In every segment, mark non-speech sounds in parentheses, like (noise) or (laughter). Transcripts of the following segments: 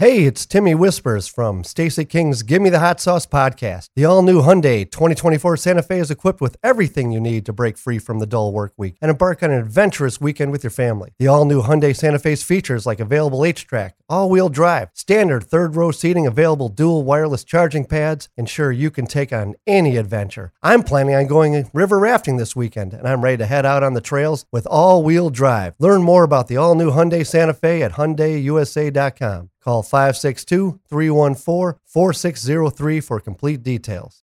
Hey, it's Timmy Whispers from Stacey King's Gimme the Hot Sauce podcast. The all new Hyundai 2024 Santa Fe is equipped with everything you need to break free from the dull work week and embark on an adventurous weekend with your family. The all new Hyundai Santa Fe's features like available HTRAC, all wheel drive, standard third row seating, available dual wireless charging pads ensure you can take on any adventure. I'm planning on going river rafting this weekend and I'm ready to head out on the trails with all wheel drive. Learn more about the all new Hyundai Santa Fe at HyundaiUSA.com. Call 562 314 4603 for complete details.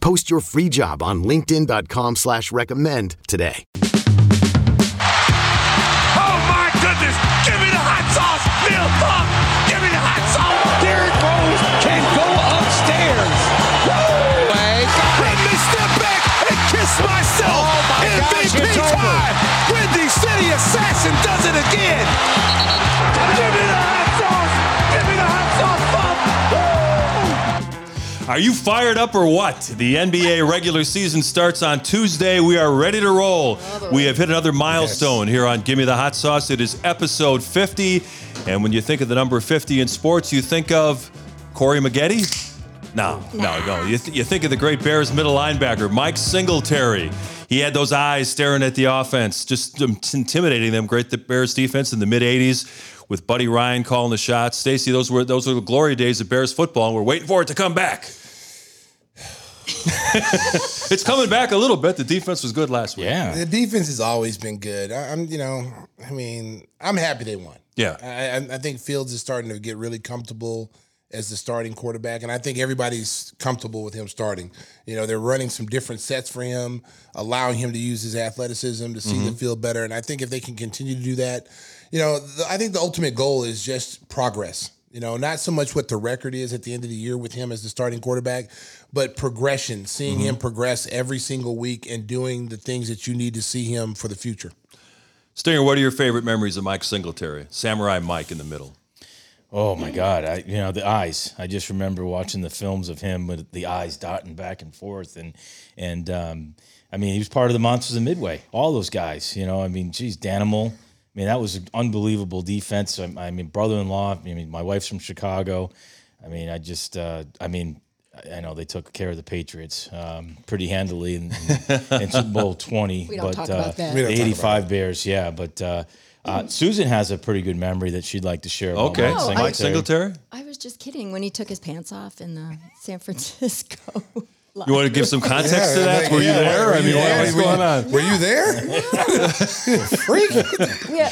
Post your free job on linkedin.com slash recommend today. Oh my goodness! Give me the hot sauce, Bill Buck! Give me the hot sauce! Derrick Rose can go upstairs. Woo! Let me step back and kiss myself. MVP time. Windy City Assassin does Are you fired up or what? The NBA regular season starts on Tuesday. We are ready to roll. We have hit another milestone here on Gimme the Hot Sauce. It is episode 50. And when you think of the number 50 in sports, you think of Corey Maggette? No, no, no. You, th- you think of the great Bears middle linebacker, Mike Singletary. He had those eyes staring at the offense, just um, intimidating them. Great the Bears defense in the mid 80s with Buddy Ryan calling the shots. Stacey, those were those were the glory days of Bears football, and we're waiting for it to come back. (laughs) it's coming back a little bit. The defense was good last week. Yeah. The defense has always been good. I, I'm, you know, I mean, I'm happy they won. Yeah. I, I, I think Fields is starting to get really comfortable as the starting quarterback, and I think everybody's comfortable with him starting. You know, they're running some different sets for him, allowing him to use his athleticism to see mm-hmm. the field better. And I think if they can continue to do that, you know, the, I think the ultimate goal is just progress. You know, not so much what the record is at the end of the year with him as the starting quarterback, but progression, seeing him progress every single week and doing the things that you need to see him for the future. Stinger, what are your favorite memories of Mike Singletary? Samurai Mike in the middle. Oh my God! I you know the eyes. I just remember watching the films of him with the eyes dotting back and forth, and and um, I mean he was part of the Monsters of Midway. All those guys, you know. I mean, geez, Danimal. I mean that was an unbelievable defense. I, I mean, brother-in-law. I mean, my wife's from Chicago. I mean, I just. Uh, I mean, I- I know they took care of the Patriots um, pretty handily in, in, in Super Bowl (laughs) twenty. We don't but, talk uh, about that. We don't The talk about '85 Bears, yeah, but. Uh, uh, Susan has a pretty good memory that she'd like to share. about Okay, Mike I- Mike Singletary. I was just kidding when he took his pants off in the San Francisco. (laughs) You want to give some context to that? like, Were you yeah, there? were I mean, what- there? what's Were you- going on? Were you there? (laughs) Freak. yeah,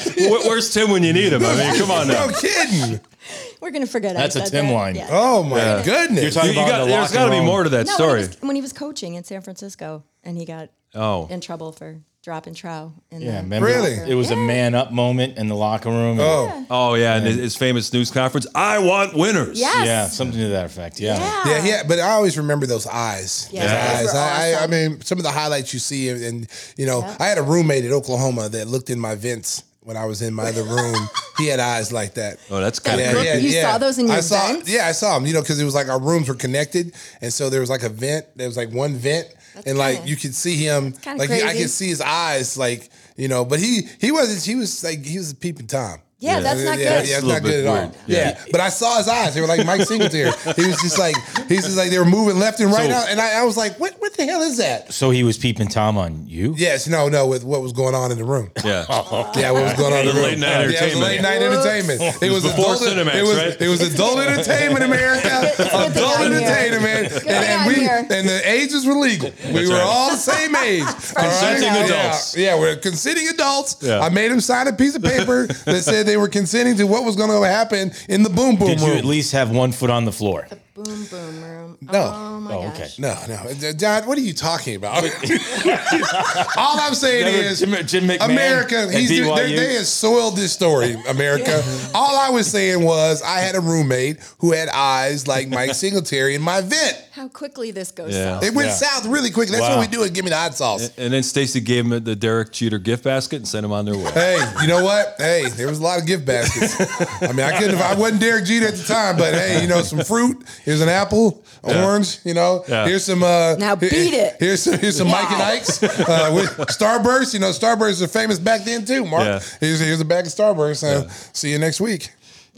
Where's Tim when you need him? I mean, come on now. No kidding. (laughs) we're gonna forget. That's a said Tim that. line. Yeah. Oh my goodness. You're talking You- you about got- the there's locker got to be more to that No, story. When he, was, when he was coaching in San Francisco and he got Oh, in trouble for dropping trow. In Yeah, the remember? Really? It was a man up moment in the locker room. oh. oh yeah, and his- his famous news conference. I want winners. Yes. Yeah, something to that effect. Yeah. Yeah. Yeah, yeah, but I always remember those eyes. Yeah, Those those eyes. were I, I, I mean, some of the highlights you see, and, and, you know, Yeah. I had a roommate at Oklahoma that looked in my vents when I was in my other room. he had eyes like that. (laughs) Oh, that's kind Yeah, of yeah. creepy. You saw those in your I saw, vents? Yeah, I saw them. You know, because it was like our rooms were connected, and so there was like a vent. There was like one vent, That's and like kinda- you could see him. Like he, I could see his eyes, like you know. But he he wasn't. He was like he was peeping tom. Yeah, that's not yeah, good. Yeah, a it's not good at all. Yeah. Yeah. but I saw his eyes. They were like Mike Singletary. he was just like he's just like they were moving left and right So- now, and I, I was like, what what the hell is that? So he was peeping Tom on you? Yes, no, no, with what was going on in the room. Yeah. (laughs) Yeah, what was going on in the room? Late night Yeah, it was entertainment. late night entertainment. It was before adult, Cinemax, it was, right? It was adult entertainment, America. (laughs) good thing adult entertainment, and, and we here. and the ages were legal. We were right. all the same age. Consenting Yeah, adults. Yeah, we're consenting adults. I made him sign a piece of paper that said they were consenting to what was going to happen in the boom boom Did you room. at least have one foot on the floor? Boom, boom room. No. Oh my Oh, gosh. No, no, John. What are you talking about? (laughs) All I'm saying Remember is Jim- Jim McMahon America. He's, they, BYU? they have soiled this story, America. All I was saying was I had a roommate who had eyes like Mike (laughs) Singletary in my vent. How quickly this goes Yeah. south. It went Yeah. south really quick. That's Wow. what we do at Give Me the Hot Sauce. And then Stacey gave him the Derek Jeter gift basket and sent him on their way. Hey, you know what? Hey, there was a lot of gift baskets. (laughs) I mean, I couldn't. Have, I wasn't Derek Jeter at the time, but hey, you know, some fruit. Here's an apple, orange. You know, Yeah. here's some. Uh, Now beat here- it. (laughs) Here's some. Here's some Mike and Ike's uh, with Starburst. You know, Starburst are famous back then too. Mark, Yeah. here's here's a bag of Starburst. Uh, See you next week.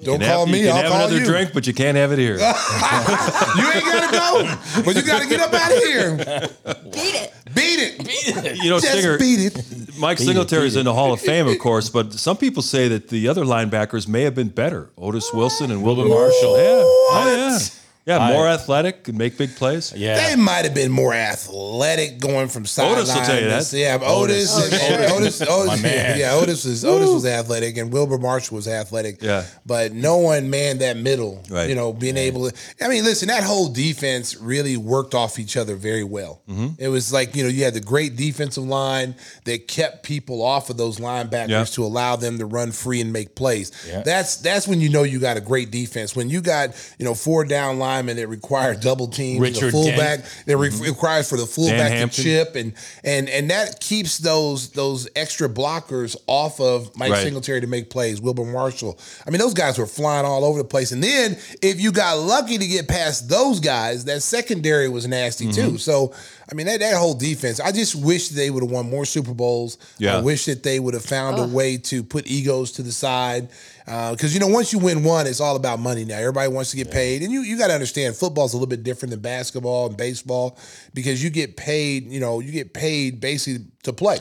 Don't You can call have, me. You can I'll have call another you. drink, but you can't have it here. (laughs) you ain't gotta go, but you gotta get up out of here. Beat it. Beat it. You know, Just Stinger, beat it. Mike Singletary is in the Hall of Fame, of course, but some people say that the other linebackers may have been better. Otis Wilson and Wilber Marshall. Yeah. Oh, yeah. Yeah, I- more athletic and make big plays. Yeah. They might have been more athletic going from sideline. Otis will tell you that. Yeah, Otis, Otis. and- and Otis, Otis, My man. yeah, Otis was Otis was athletic, and Wilber Marshall was athletic. Yeah. but no one manned that middle. Right. You know, being able to. I mean, listen, that whole defense really worked off each other very well. Mm-hmm. It was like you know you had the great defensive line that kept people off of those linebackers Yeah. to allow them to run free and make plays. Yeah. That's that's when you know you got a great defense. When you got you know four down linemen that require double teams, the Richard fullback Dent. that re- requires for the fullback to chip, and and and that keeps those those extra blockers off of Mike Right. Singletary to make plays. Wilber Marshall. I mean, those guys were flying all over the place. And then if you got lucky to get past those guys, that secondary was nasty Mm-hmm. too. So I mean, that, that whole defense. I just wish they would have won more Super Bowls. Yeah. I wish that they would have found a way to put egos to the side. Uh, because you know, once you win one, it's all about money now. Everybody wants to get paid, and you you got to understand football's a little bit different than basketball and baseball because you get paid. You know, you get paid basically to play.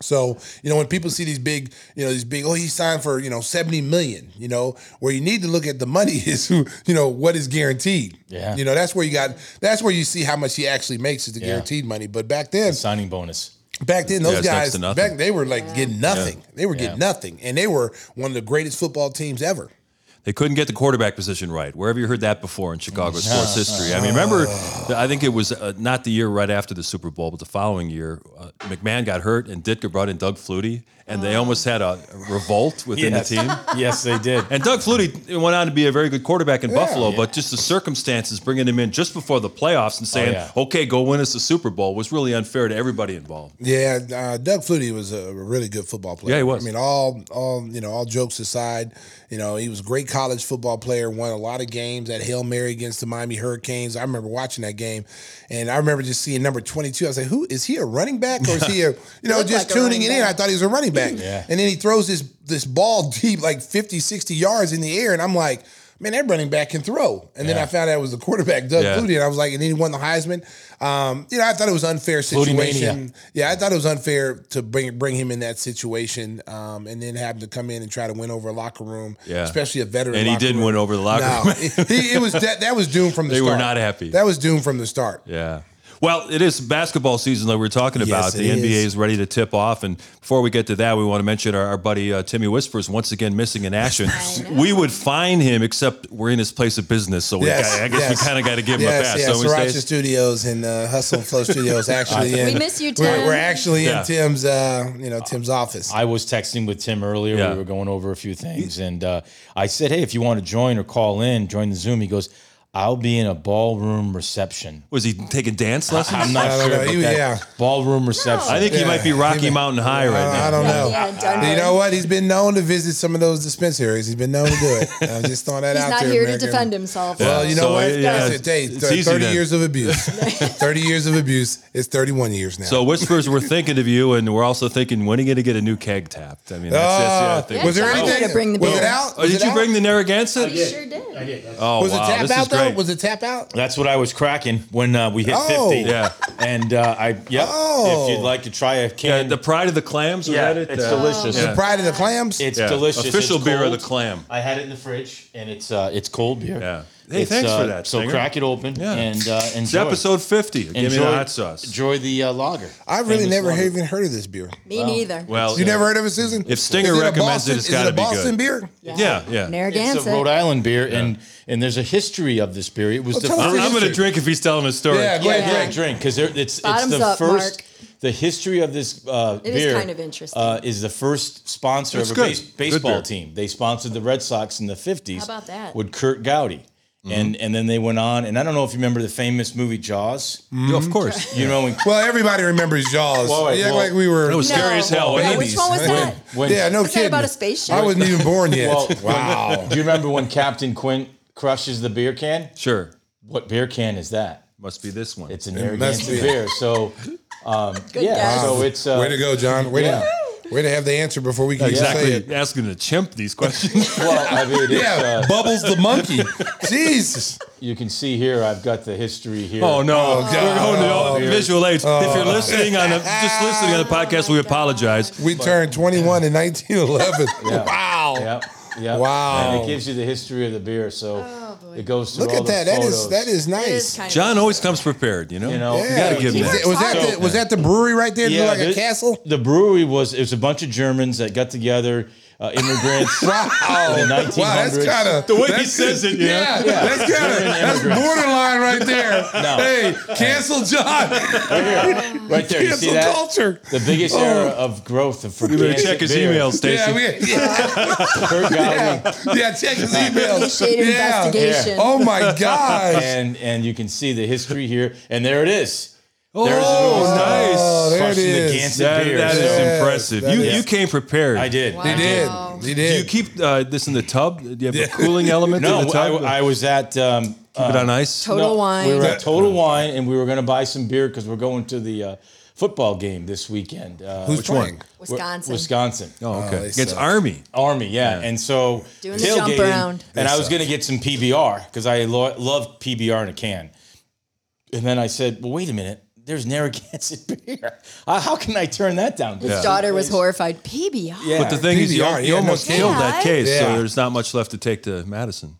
So, you know, when people see these big, you know, these big, oh, he signed for, you know, 70 million, you know, where you need to look at the money (laughs) is who, you know, what is guaranteed. Yeah. You know, that's where you got, that's where you see how much he actually makes is the Yeah. guaranteed money. But back then, signing bonus. Back then, those it's next guys, back they were like getting nothing. They were getting Yeah. nothing. And they were one of the greatest football teams ever. They couldn't get the quarterback position right. Where have you heard that before in Chicago sports (laughs) history? I mean, remember, I think it was uh, not the year right after the Super Bowl, but the following year, uh, McMahon got hurt and Ditka brought in Doug Flutie, and they almost had a revolt within Yes. the team. (laughs) yes, they did. And Doug Flutie went on to be a very good quarterback in Buffalo, but just the circumstances bringing him in just before the playoffs and saying, yeah. "Okay, go win us the Super Bowl," was really unfair to everybody involved. Yeah, uh, Doug Flutie was a really good football player. Yeah, he was. I mean, all all you know, all jokes aside, you know, he was a great college football player. Won a lot of games at Hail Mary against the Miami Hurricanes. I remember watching that game, and I remember just seeing number twenty two. I was like, "Who is he? A running back or is he a (laughs) you know Looked just like a tuning running it in?" back. I thought he was a running back, Yeah. and then he throws this this ball (laughs) deep, like 50, 60 yards in the air, and I'm like. Man, that running back can throw. And then I found out it was the quarterback, Doug Yeah. Flutie, and I was like, and then he won the Heisman. Um, you know, I thought it was unfair situation. Yeah, I thought it was unfair to bring bring him in that situation, um, and then have him to come in and try to win over a locker room, Yeah. especially a veteran. And he didn't room. win over the locker no, room. (laughs) it, he- it was that, that was doomed from the start. They were not happy. That was doomed from the start. Yeah. Well, it is basketball season that we're talking about. Yes, it the NBA is. is ready to tip off. And before we get to that, we want to mention our, our buddy uh, Timmy Whispers once again missing in action. We would find him, except we're in his place of business. So we Yes, got, I guess yes. we kind of got to give him yes, a pass. Yes, don't we, Sriracha Stace? Studios and uh, Hustle and Flow Studios (laughs) actually. in, We miss you, We're, Tim. we're actually Yeah. in Tim's, uh, you know, Tim's office. I was texting with Tim earlier. Yeah. We were going over a few things, and uh, I said, "Hey, if you want to join or call in, join the Zoom." He goes, "I'll be in a ballroom reception." Was he taking dance lessons? I'm not sure. know. but that yeah. ballroom reception. I think he might be Rocky He- Mountain High right I, now. I don't know. Yeah, You know what? He's been known to visit some of those dispensaries. He's been known to do it. (laughs) I'm just throwing that He's out there. He's not here American. to defend himself. Well, you know So, what? yeah, Listen, hey, it's th- easy 30 then. years of abuse. (laughs) 30 years of abuse. It's 31 years now. So Whispers, we're thinking of you, and we're also thinking, when are you going to get a new keg tapped? I mean, that's, that's the Uh, other thing. was there anything? bring the was it out? Oh, did you bring the Narragansett? He sure did. Oh, Was wow, it tap this out is though? Great. Was it tap out? That's what I was cracking when uh, we hit Oh. 50. Yeah. And uh, I, yep. Oh. If you'd like to try a Yeah, can, the pride of the clams. we yeah, had it. it's uh, delicious. Yeah. Pride of the clams. It's Yeah. delicious. Official It's beer of the cold. clam. I had it in the fridge, and it's uh, it's cold beer. Yeah. Hey, thanks for that, So Stinger. crack it open Yeah. and uh, enjoy. It's episode 50. Give me the hot sauce. Enjoy the uh, lager. I really Famous never lager. even heard of this beer. Me neither. Well, You never heard of it, Susan? If Stinger Is a recommends it, Boston- it's is gotta a be Boston beer. Yeah, yeah. It's a Narragansett. Rhode Island beer, and and there's a history of this beer. It was the tell us I'm, the first. I'm going to drink if he's telling a story. Yeah, go Yeah, ahead, drink, drink. drink, because it's it's the up, first. Mark. The history of this uh, It is beer kind of interesting. Uh, is the first sponsor It's of a base, baseball team. They sponsored the Red Sox in the 50s. How about that? With Curt Gowdy. Mm-hmm. And and then they went on, and I don't know if you remember the famous movie Jaws. Yeah, of course. You know when Well, everybody remembers Jaws. Well, wait, you act well, like we were. It was No. scary as hell. Wait, which one was that? when yeah, no Was that kidding. about a spaceship? I wasn't even born yet. well, wow. do you remember when Captain Quint crushes the beer can? Sure. What beer can is that? Must be this one. It's a must Narragansett be. beer. So um, yeah, guess. so it's uh, Way to go, John. Way, yeah. to, way to have the answer before we can even say exactly it. asking a chimp these questions. (laughs) Well, I mean, it's, Yeah, uh, Bubbles the monkey. (laughs) Jesus. you can see here. I've got the history here. oh no, God. we're going to all visual aids. if you're listening on the, just listening on the podcast, we apologize. We turned 21 in 1911. Wow. Yep. Yep. Wow. And it gives you the history of the beer. So it goes through Look all at the that. That is photos. that is It nice. is kind of John always comes prepared. You know. You know, yeah. gotta give him was, that. was that the, was that the brewery right there? Yeah, like a the- castle. The brewery was it was a bunch of Germans that got together, uh, immigrants. Wow. (laughs) In the Wow, that's kind of The way he says it, yeah. Yeah, that's kind of that's borderline right there. (laughs) No. Hey, cancel John. right (laughs) there, you see cancel that? culture. The biggest era of growth of for You better check his beer. email, Stacey. Yeah, we, yeah, yeah, yeah. Check his emails. Shade Yeah. investigation. Oh my gosh. and and you can see the history here, and there it is. Oh, There's the nice. Oh, there it Crushing the is. Gansett That, beer. that is Yes, impressive. that You is- you came prepared. I did. He did. He Do you keep uh, this in the tub? Do you have a cooling (laughs) element in the tub? I, I was at um, Keep it on ice. Total no, wine. We were at Total Wine, and we were going to buy some beer because we're going to the uh, football game this weekend. Uh, Who's Which playing? one? Wisconsin. Wisconsin. Oh, okay. they Against suck. Army. Army, yeah. And so Doing the jump around. and They I was going to get some PBR because I lo- love PBR in a can. And then I said, "Well, wait a minute. There's Narragansett (laughs) beer. How can I turn that down?" His daughter was horrified. PBR. Yeah. But the thing is, you, you yeah, almost kidding. killed that Yeah. case, so there's not much left to take to Madison.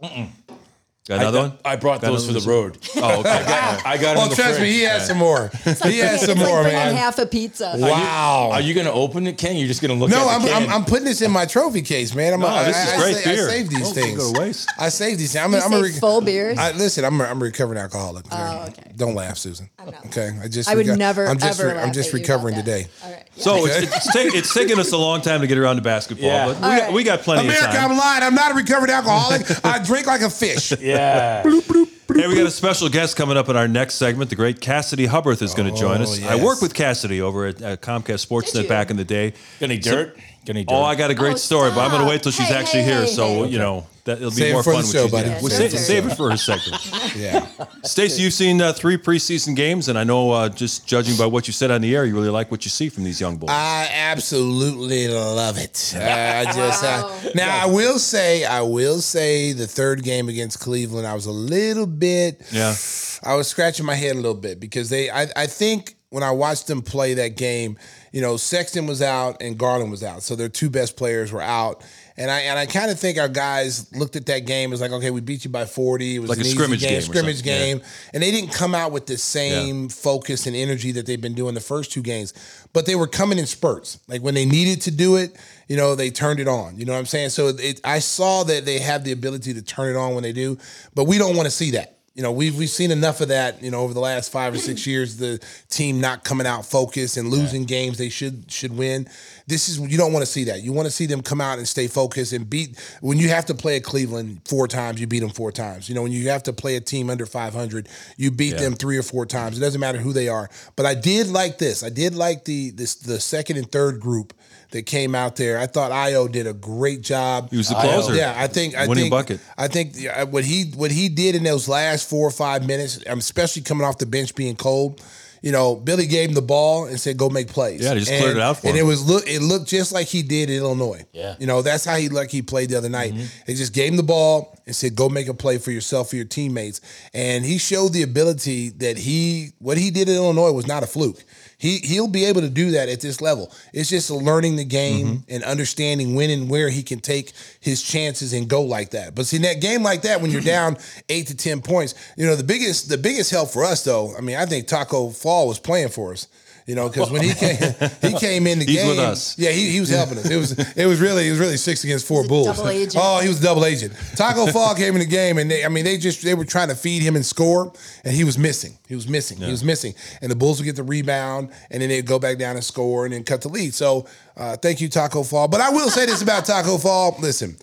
Got I, another one? I brought Got those for the road. Oh, okay. I (laughs) got, I got 'em Oh, in trust me, he has some more. He has (laughs) some It's more, like bringing man. half a pizza. Wow. Are you going to open it, Ken? You're just going to look No, at I'm, the can? I'm, I'm putting this in my trophy case, man. I'm No, I, this is I, great I, beer. I save these Don't things. go to waste. I save these things. I'm, You a- I'm say a rec- full beers? I, listen, I'm a, I'm a recovering alcoholic. Oh, okay. Don't laugh, Susan. not Okay, I just I would reco- never, I'm just ever re- I'm just recovering today. All right. So it's, it's, take, it's taken us a long time to get around to basketball, but we, got, right. we got plenty America, of time. I'm lying. I'm not a recovered alcoholic. I drink like a fish. (laughs) yeah. Hey, we got a special guest coming up in our next segment. The great Cassidy Hubbarth is going to join us. I yes. worked with Cassidy over at uh, Comcast Sportsnet back in the day. Got any dirt? Got any dirt? Oh, I got a great Oh, story, but I'm going to wait till she's Hey, actually hey, here. hey, so hey. you know that it'll be Save it more for fun the when show, she's buddy. here. We'll Save save, it. save it for a second. (laughs) Yeah. Stacey, you've seen uh, three preseason games, and I know uh, just judging by what you said on the air, you really like what you see from these young boys. I absolutely love it. Uh, I just uh, now I will say I will say the third game against Cleveland I was a little bit yeah. I was scratching my head a little bit because they I, I think when I watched them play that game, you know, Sexton was out and Garland was out. So their two best players were out. And I and I kind of think our guys looked at that game as like, okay, we beat you by 40. It was Like a scrimmage game or scrimmage something, yeah. game. And they didn't come out with the same focus and energy that they've been doing the first two games. But they were coming in spurts. Like when they needed to do it, you know, they turned it on. You know what I'm saying? So it, I saw that they have the ability to turn it on when they do, but we don't want to see that. You know, we've we've seen enough of that. You know, over the last five or six (clears throat) years, the team not coming out focused and losing games they should should win. This is you don't want to see that. You want to see them come out and stay focused and beat. When you have to play at Cleveland four times, you beat them four times. You know, when you have to play a team under 500, you beat them three or four times. It doesn't matter who they are. But I did like this. I did like the this the second and third group that came out there. I thought Ayo did a great job. He was the Ayo- closer. Yeah, I think I Winning think, bucket. I think what he what he did in those last four or five minutes, um, especially coming off the bench being cold. You know, Billy gave him the ball and said, "Go make plays." Yeah, he just and, cleared it out for and him. it was look. It looked just like he did in Illinois. Yeah. you know that's how he like he played the other night. Mm-hmm. He just gave him the ball. and said, "Go make a play for yourself, for your teammates." And he showed the ability that he what he did in Illinois was not a fluke. He he'll be able to do that at this level. It's just learning the game mm-hmm. and understanding when and where he can take his chances and go like that. But see, in that game like that, when you're (clears throat) down eight to ten points, you know the biggest the biggest help for us though. I mean, I think Taco Fall was playing for us. You know, because when he came, he (laughs) came in the He's game. with us. Yeah, he, he was helping us. It was it was really it was really six against four a bulls. double agent. Oh, he was a double agent. Taco (laughs) Fall came in the game, and they, I mean, they just they were trying to feed him and score, and he was missing. He was missing. He was missing, and the Bulls would get the rebound, and then they'd go back down and score, and then cut the lead. So, uh, thank you, Taco Fall. But I will say this about Taco Fall. Listen,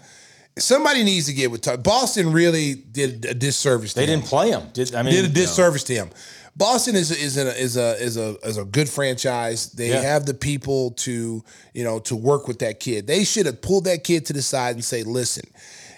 somebody needs to get with Ta- Boston. Really did a disservice. To They him didn't play him. Did, I mean, did a disservice to him. Boston is is a, is a is a is a good franchise. They Yeah. have the people to you know to work with that kid. They should have pulled that kid to the side and say, "Listen,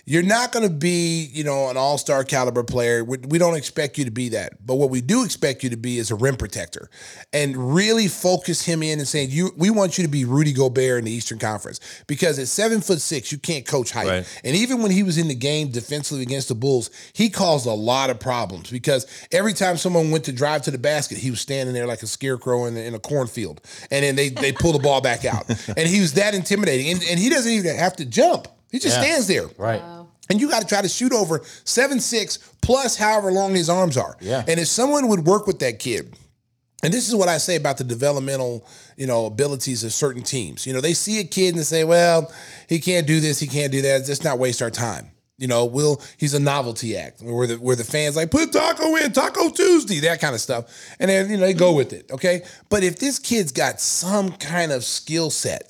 you're not going to be you know an all star caliber player. We, we don't expect you to be that. But what we do expect you to be is a rim protector, and really focus him in and saying you we want you to be Rudy Gobert in the Eastern Conference because at seven foot six you can't coach height. Right. And even when he was in the game defensively against the Bulls, he caused a lot of problems because every time someone went to drive to the basket, he was standing there like a scarecrow in, in a cornfield. And then they, they pull the ball back out. (laughs) And he was that intimidating. And, and he doesn't even have to jump, he just Yeah. stands there. right. And you got to try to shoot over seven six plus however long his arms are. Yeah. And if someone would work with that kid, and this is what I say about the developmental, you know, abilities of certain teams. You know, they see a kid and they say, "Well, he can't do this, he can't do that. Let's not waste our time." You know, will he's a novelty act where the where the fans like put Taco in Taco Tuesday, that kind of stuff, and then you know they go mm. with it. Okay, but if this kid's got some kind of skill set,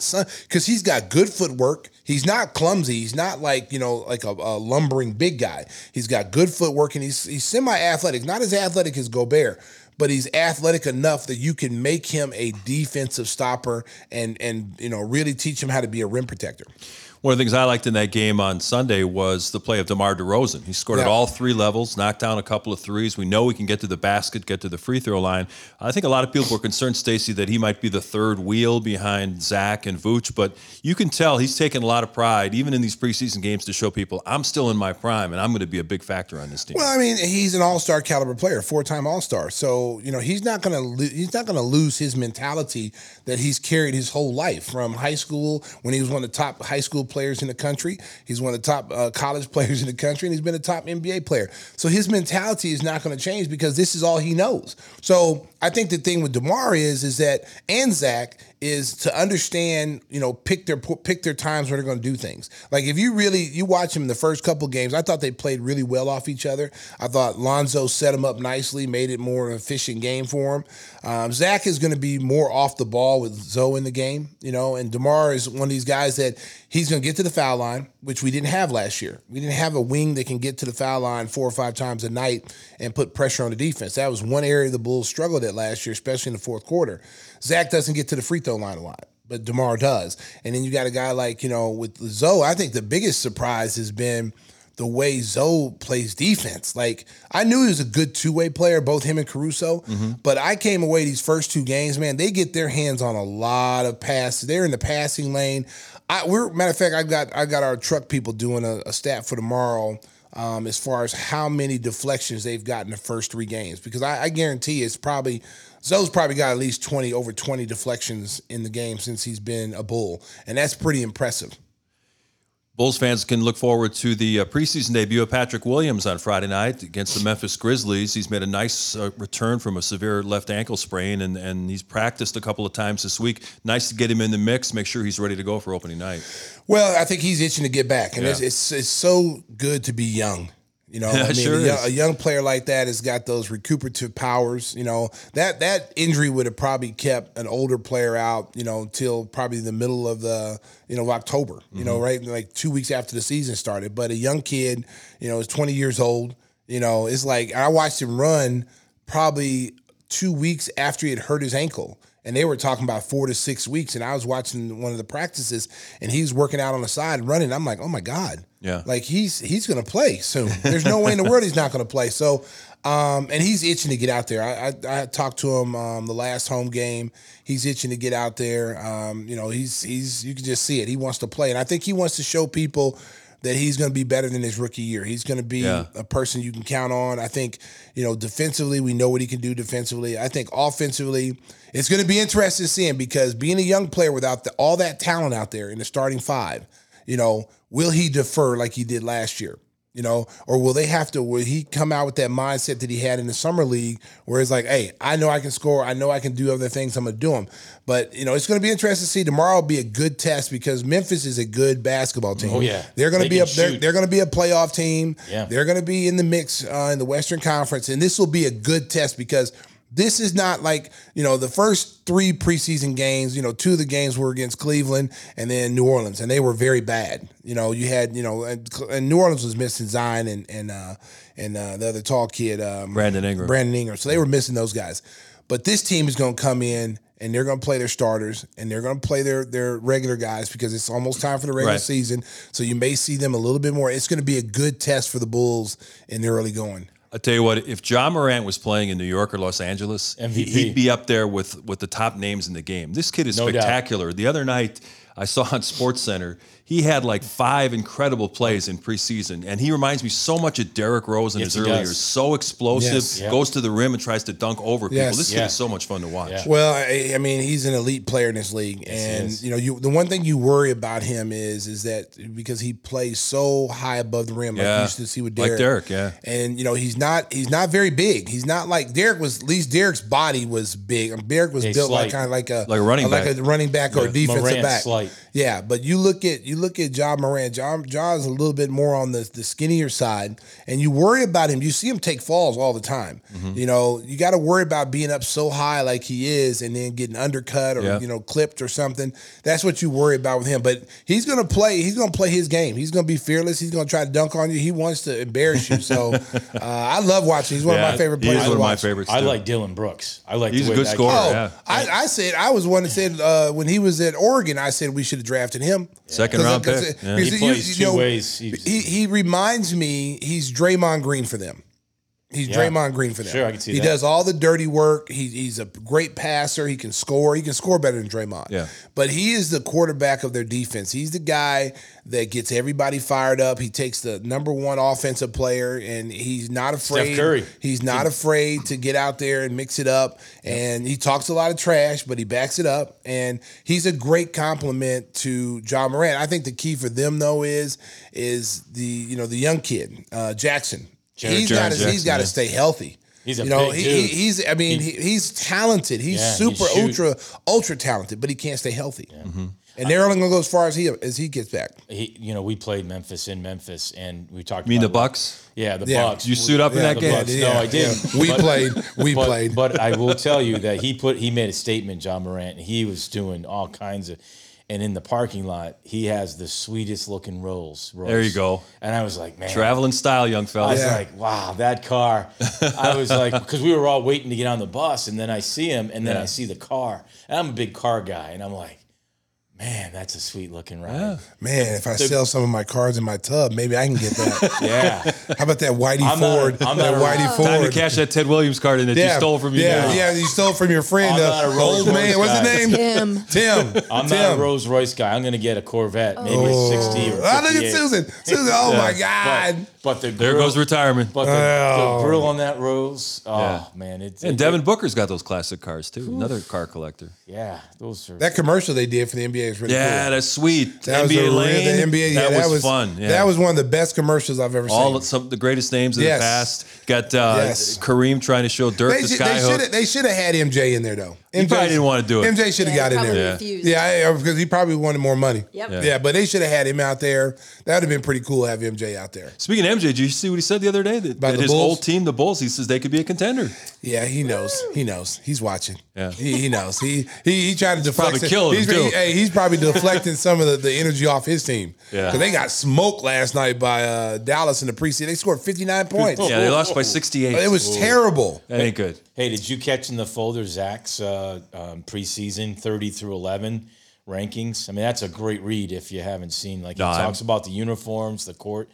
because he's got good footwork, he's not clumsy, he's not like you know like a, a lumbering big guy. He's got good footwork and he's he's semi athletic, not as athletic as Gobert but he's athletic enough that you can make him a defensive stopper and and you know really teach him how to be a rim protector. One of the things I liked in that game on Sunday was the play of DeMar DeRozan. He scored at all three levels, knocked down a couple of threes. We know he can get to the basket, get to the free throw line. I think a lot of people were concerned, Stacey, that he might be the third wheel behind Zach and Vooch, but you can tell he's taken a lot of pride, even in these preseason games, to show people I'm still in my prime and I'm going to be a big factor on this team. Well, I mean, he's an all-star caliber player, four-time all-star. So, you know, he's not going to lo- he's not going to lose his mentality that he's carried his whole life from high school when he was one of the top high school players in the country. He's one of the top uh, college (laughs) players in the country and he's been a top NBA player. So his mentality is not going to change because this is all he knows. So, I think the thing with DeMar is is that and Zach is to understand, you know, pick their pick their times where they're going to do things. Like if you really you watch them the first couple games, I thought they played really well off each other. I thought Lonzo set them up nicely, made it more efficient game for him. Um, Zach is going to be more off the ball with Zo in the game, you know, and Demar is one of these guys that he's going to get to the foul line, which we didn't have last year. We didn't have a wing that can get to the foul line four or five times a night and put pressure on the defense. That was one area the Bulls struggled at last year, especially in the fourth quarter. Zach doesn't get to the free throw line a lot but DeMar does. And then you got a guy like, you know, with Zo, I think the biggest surprise has been the way Zo plays defense. Like, I knew he was a good two way player, both him and Caruso, but I came away these first two games, man, they get their hands on a lot of passes. They're in the passing lane. I, we're matter of fact, I got I got our truck people doing a, a stat for tomorrow um, as far as how many deflections they've got in the first three games because I, I guarantee it's probably Zo's probably got at least twenty over twenty deflections in the game since he's been a bull, and that's pretty impressive. Bulls fans can look forward to the uh, preseason debut of Patrick Williams on Friday night against the Memphis Grizzlies. He's made a nice uh, return from a severe left ankle sprain, and, and he's practiced a couple of times this week. Nice to get him in the mix, make sure he's ready to go for opening night. Well, I think he's itching to get back, and Yeah. it's, it's it's so good to be young. You know, I mean, sure a, young, a young player like that has got those recuperative powers. You know, that that injury would have probably kept an older player out. You know, till probably the middle of the you know of October. You know, mm-hmm. right, like two weeks after the season started. But a young kid, you know, is twenty years old. You know, it's like I watched him run probably two weeks after he had hurt his ankle. And they were talking about four to six weeks. And I was watching one of the practices and he's working out on the side running. I'm like, oh my God. Yeah. Like he's he's gonna play soon. There's no way in the world he's not gonna play. So um, and he's itching to get out there. I, I, I talked to him um, the last home game. He's itching to get out there. Um, you know, he's he's you can just see it. He wants to play, and I think he wants to show people that he's going to be better than his rookie year. He's going to be Yeah. a person you can count on. I think, you know, defensively, we know what he can do defensively. I think offensively, it's going to be interesting to see him because being a young player without the, all that talent out there in the starting five, you know, will he defer like he did last year? You know, or will they have to? Will he come out with that mindset that he had in the summer league, where it's like, "Hey, I know I can score. I know I can do other things. I'm gonna do them." But you know, it's to be interesting to see. Tomorrow will be a good test because Memphis is a good basketball team. Oh, yeah. they're to They be a they're, they're to be a playoff team. Yeah. they're to be in the mix uh, in the Western Conference, and this will be a good test because this is not like you know the first three preseason games. You know, two of the games were against Cleveland and then New Orleans, and they were very bad. You know, you had you know, and, and New Orleans was missing Zion and and uh, and uh, the other tall kid, um, Brandon Ingram. Brandon Ingram. So they were missing those guys. But this team is going to come in and they're going to play their starters and they're going to play their their regular guys because it's almost time for the regular Right. season. So you may see them a little bit more. It's going to be a good test for the Bulls in the early going. I'll tell you what, if Ja Morant was playing in New York or Los Angeles, MVP. he'd be up there with, with the top names in the game. This kid is No doubt. spectacular. The other night, I saw on Sports Center, he had like five incredible plays in preseason, and he reminds me so much of Derrick Rose in Yes, his he early does. years. So explosive, Yes. Yeah. goes to the rim and tries to dunk over people. Yes. This Yeah. kid is so much fun to watch. Yeah. Well, I, I mean, he's an elite player in this league, he and you know, you the one thing you worry about him is is that because he plays so high above the rim, like you used to see with Like Derrick. Derrick, yeah. And you know, he's not he's not very big. He's not like Derrick was. At least Derrick's body was big. Um, Derek was He's built like kind of like a Like a running like back. a running back or a defensive Morant's back. slight. Yeah, but you look at you look at Ja Morant. John John's a little bit more on the the skinnier side, and you worry about him. You see him take falls all the time. Mm-hmm. You know, you got to worry about being up so high like he is, and then getting undercut or Yeah. you know clipped or something. That's what you worry about with him. But he's gonna play. He's gonna play his game. He's gonna be fearless. He's gonna try to dunk on you. He wants to embarrass you. So (laughs) uh, I love watching. He's one of my favorite he is players. one to of my watch. favorites. I like Dillon Brooks. I like He's the a way good that scorer, Oh, Yeah. I, I said I was one that said uh, when he was at Oregon, I said we should have drafted him. Second round pick. Yeah. because He you- plays you two know, ways. He's- He he reminds me he's Draymond Green for them. He's Yeah. Draymond Green for them. Sure, I can see he that. does all the dirty work. He, he's a great passer. He can score. He can score better than Draymond. Yeah. But he is the quarterback of their defense. He's the guy that gets everybody fired up. He takes the number one offensive player, and he's not afraid. Steph Curry. He's not afraid to get out there and mix it up. And he talks a lot of trash, but he backs it up. And he's a great compliment to Ja Morant. I think the key for them though is is the you know the young kid uh, Jackson. Jaren he's got to he's got to yeah. stay healthy. He's a you know, big he, he- dude. he's I mean he, he's talented. He's Yeah, he super shoot. ultra ultra talented, but he can't stay healthy. Mm-hmm. And they're only gonna go as far as he as he gets back. He, you know, we played Memphis in Memphis, and we talked. You mean the about Bucks? Yeah, the Yeah. Bucks. You suit up in that the game? Bucks. Yeah, no, I didn't. yeah. We But- played. We but, played. But I will tell you that he put he made a statement, Ja Morant, and he was doing all kinds of. And in the parking lot, he has the sweetest looking Rolls. Royce. There you go. And I was like, man, Traveling style, young fella. I was Yeah. like, wow, that car. I was (laughs) like, because we were all waiting to get on the bus, and then I see him, and then Yeah. I see the car. And I'm a big car guy, and I'm like, man, that's a sweet looking ride. Man, if I sell some of my cars in my tub, maybe I can get that. (laughs) Yeah. How about that Whitey I'm not Ford? I'm not that a- Whitey Ford. Time to cash that Ted Williams card in that you stole from you. Yeah, now. yeah, you stole from your friend, I'm uh, not a Rolls old man. Royce What's his name? Tim. Tim. (laughs) I'm Tim. not a Rolls Royce guy. I'm going to get a Corvette, maybe a 60 or 58. Ah, look at Susan. Susan, oh my God. but the There goes retirement. But the, Oh. the grill on that Rose, oh Yeah. man, it's And it- Devin Booker's got those classic cars too. Another car collector. Yeah, those are. That commercial they did for the NBA is really Yeah, cool. that's sweet. That was NBA a real- Lane. the NBA. Yeah, that, was, fun. Yeah. That was one of the best commercials I've ever seen. all some of the greatest names of Yes. the past. Got uh, Yes. Kareem trying to show Dirk They the should, skyhook. they should have had MJ in there though. He probably didn't want to do it. MJ should have Yeah, got in there. refused. Yeah, yeah, because he probably wanted more money. Yep. Yeah, Yeah. but they should have had him out there. That would have been pretty cool to have MJ out there. Speaking of MJ, did you see what he said the other day? That, that his Bulls? old team, the Bulls, he says they could be a contender. Yeah, he knows. He knows. He's watching. Yeah. he, he knows. He he he tried to deflect. probably killing he's, him, too. he- hey, he's probably deflecting some of the, the energy off his team. Yeah. because they got smoked last night by uh, Dallas in the preseason. They scored fifty nine points. Yeah, they lost by 68. It was terrible. That ain't good. Hey, did you catch in the folder Zach's uh, um, preseason 30 through 11 rankings? I mean, that's a great read if you haven't seen. Like, he No, I'm- talks about the uniforms, the court.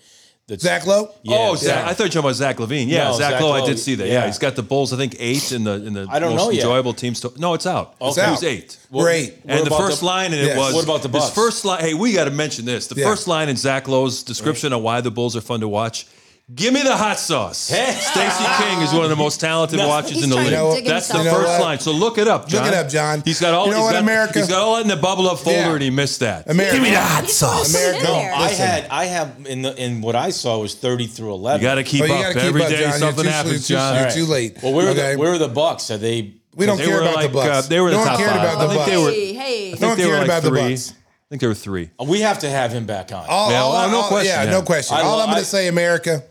That's, Zach Lowe. oh, Zach, yeah. I thought you were talking about Zach LaVine. Yeah, No, Zach, Zach Lowe. I did see that. Yeah. yeah. he's got the Bulls. I think eight in the in the I don't most know yet. enjoyable teams. To, no, it's out. It's It out. was eight. Great. And the first the- line, and Yes. it was What about the his first line. Hey, we got to mention this. The Yeah. first line in Zach Lowe's description of why the Bulls are fun to watch. Give me the hot sauce. Stacey King is one of the most talented watchers He's in the league. to know- dig That's the You know first what? line. So look it up, John. Look it up, John. He's got all. You know he's what, got, America? He's got all that in the bubble up folder, Yeah. and he missed that. America. Give me the hot He's trying to sauce. put it in America. there. I Listen. had I have in the in what I saw was thirty through eleven. You got to keep Oh, up. gotta keep Every up, day John. You're something too- happens, too- John. you're too late. Well, where Okay. are the where are the Bucks? Are they? We don't They care about like, the Bucks. uh, they were no the one top cared five. about the Bucks. Hey, hey. I think No one were cared about the three. Bucks. I think there were three. We have to have him back on. All, Yeah, all, no all- question, Yeah, yeah. no question. All I'm going to say, America,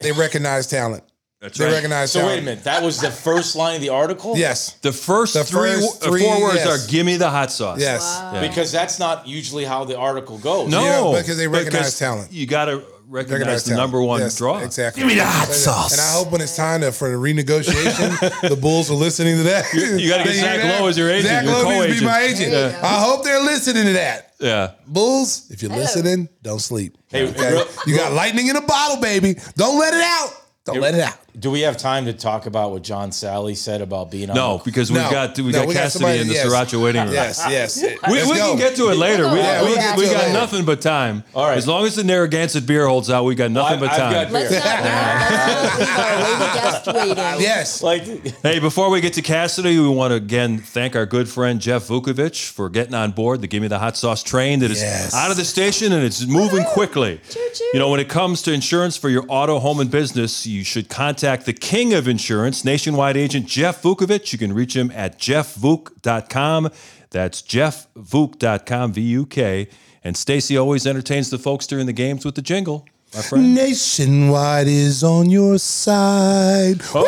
they recognize talent. That's They right. recognize So talent. wait a minute. That was the first line of the article. Yes. The first The three, first uh, three, four words yes. are "Give me the hot sauce." Yes. Yeah. Because that's not usually how the article goes. No, Yeah, because they recognize talent. You got to recognize, Recognize the talent. number one Yes, draw. Exactly. Give me the hot sauce. And I hope when it's time to, for the renegotiation, (laughs) the Bulls are listening to that. you gotta get They hear Zach that? Lowe as your agent, Zach your Lowe needs to be my agent. There you go. I hope they're listening to that. Yeah. Bulls, if you're listening, don't sleep. Hey, Okay? real- you got lightning in a bottle, baby. Don't let it out. Don't let it out. Do we have time to talk about what John Salley said about being on? No, the- because we've No. got we No, got we got Cassidy somebody- in the yes. Sriracha waiting room. Yes, yes. (laughs) We, we can get to it later. We, Yeah, we, we'll we got later. nothing but time. All right. As long as the Narragansett beer holds out, we got nothing I- but time. got- Let's not, (laughs) let's not leave our guest waiting. Yes. like Hey, before we get to Cassidy, we want to again thank our good friend Jeff Vukovic for getting on board the Give Me the Hot Sauce train that is Yes. out of the station and it's moving quickly. Choo-choo. You know, when it comes to insurance for your auto, home, and business, you should contact the king of insurance, nationwide agent Jeff Vukovic. You can reach him at jeffvuk.com. That's jeffvuk.com, V U K. And Stacey always entertains the folks during the games with the jingle. My friend. Nationwide is on your side. Oh,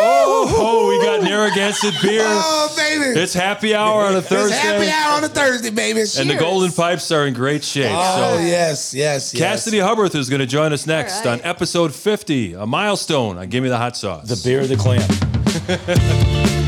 oh, we got Narragansett beer. Oh, baby. It's happy hour on a Thursday. It's Thursday. happy hour on a Thursday, baby. And the Golden Pipes are in great shape. Oh, so yes, yes, yes. Cassidy Hubbarth is going to join us next All right. on episode 50, a milestone on Give Me the Hot Sauce. the beer of the clam. (laughs)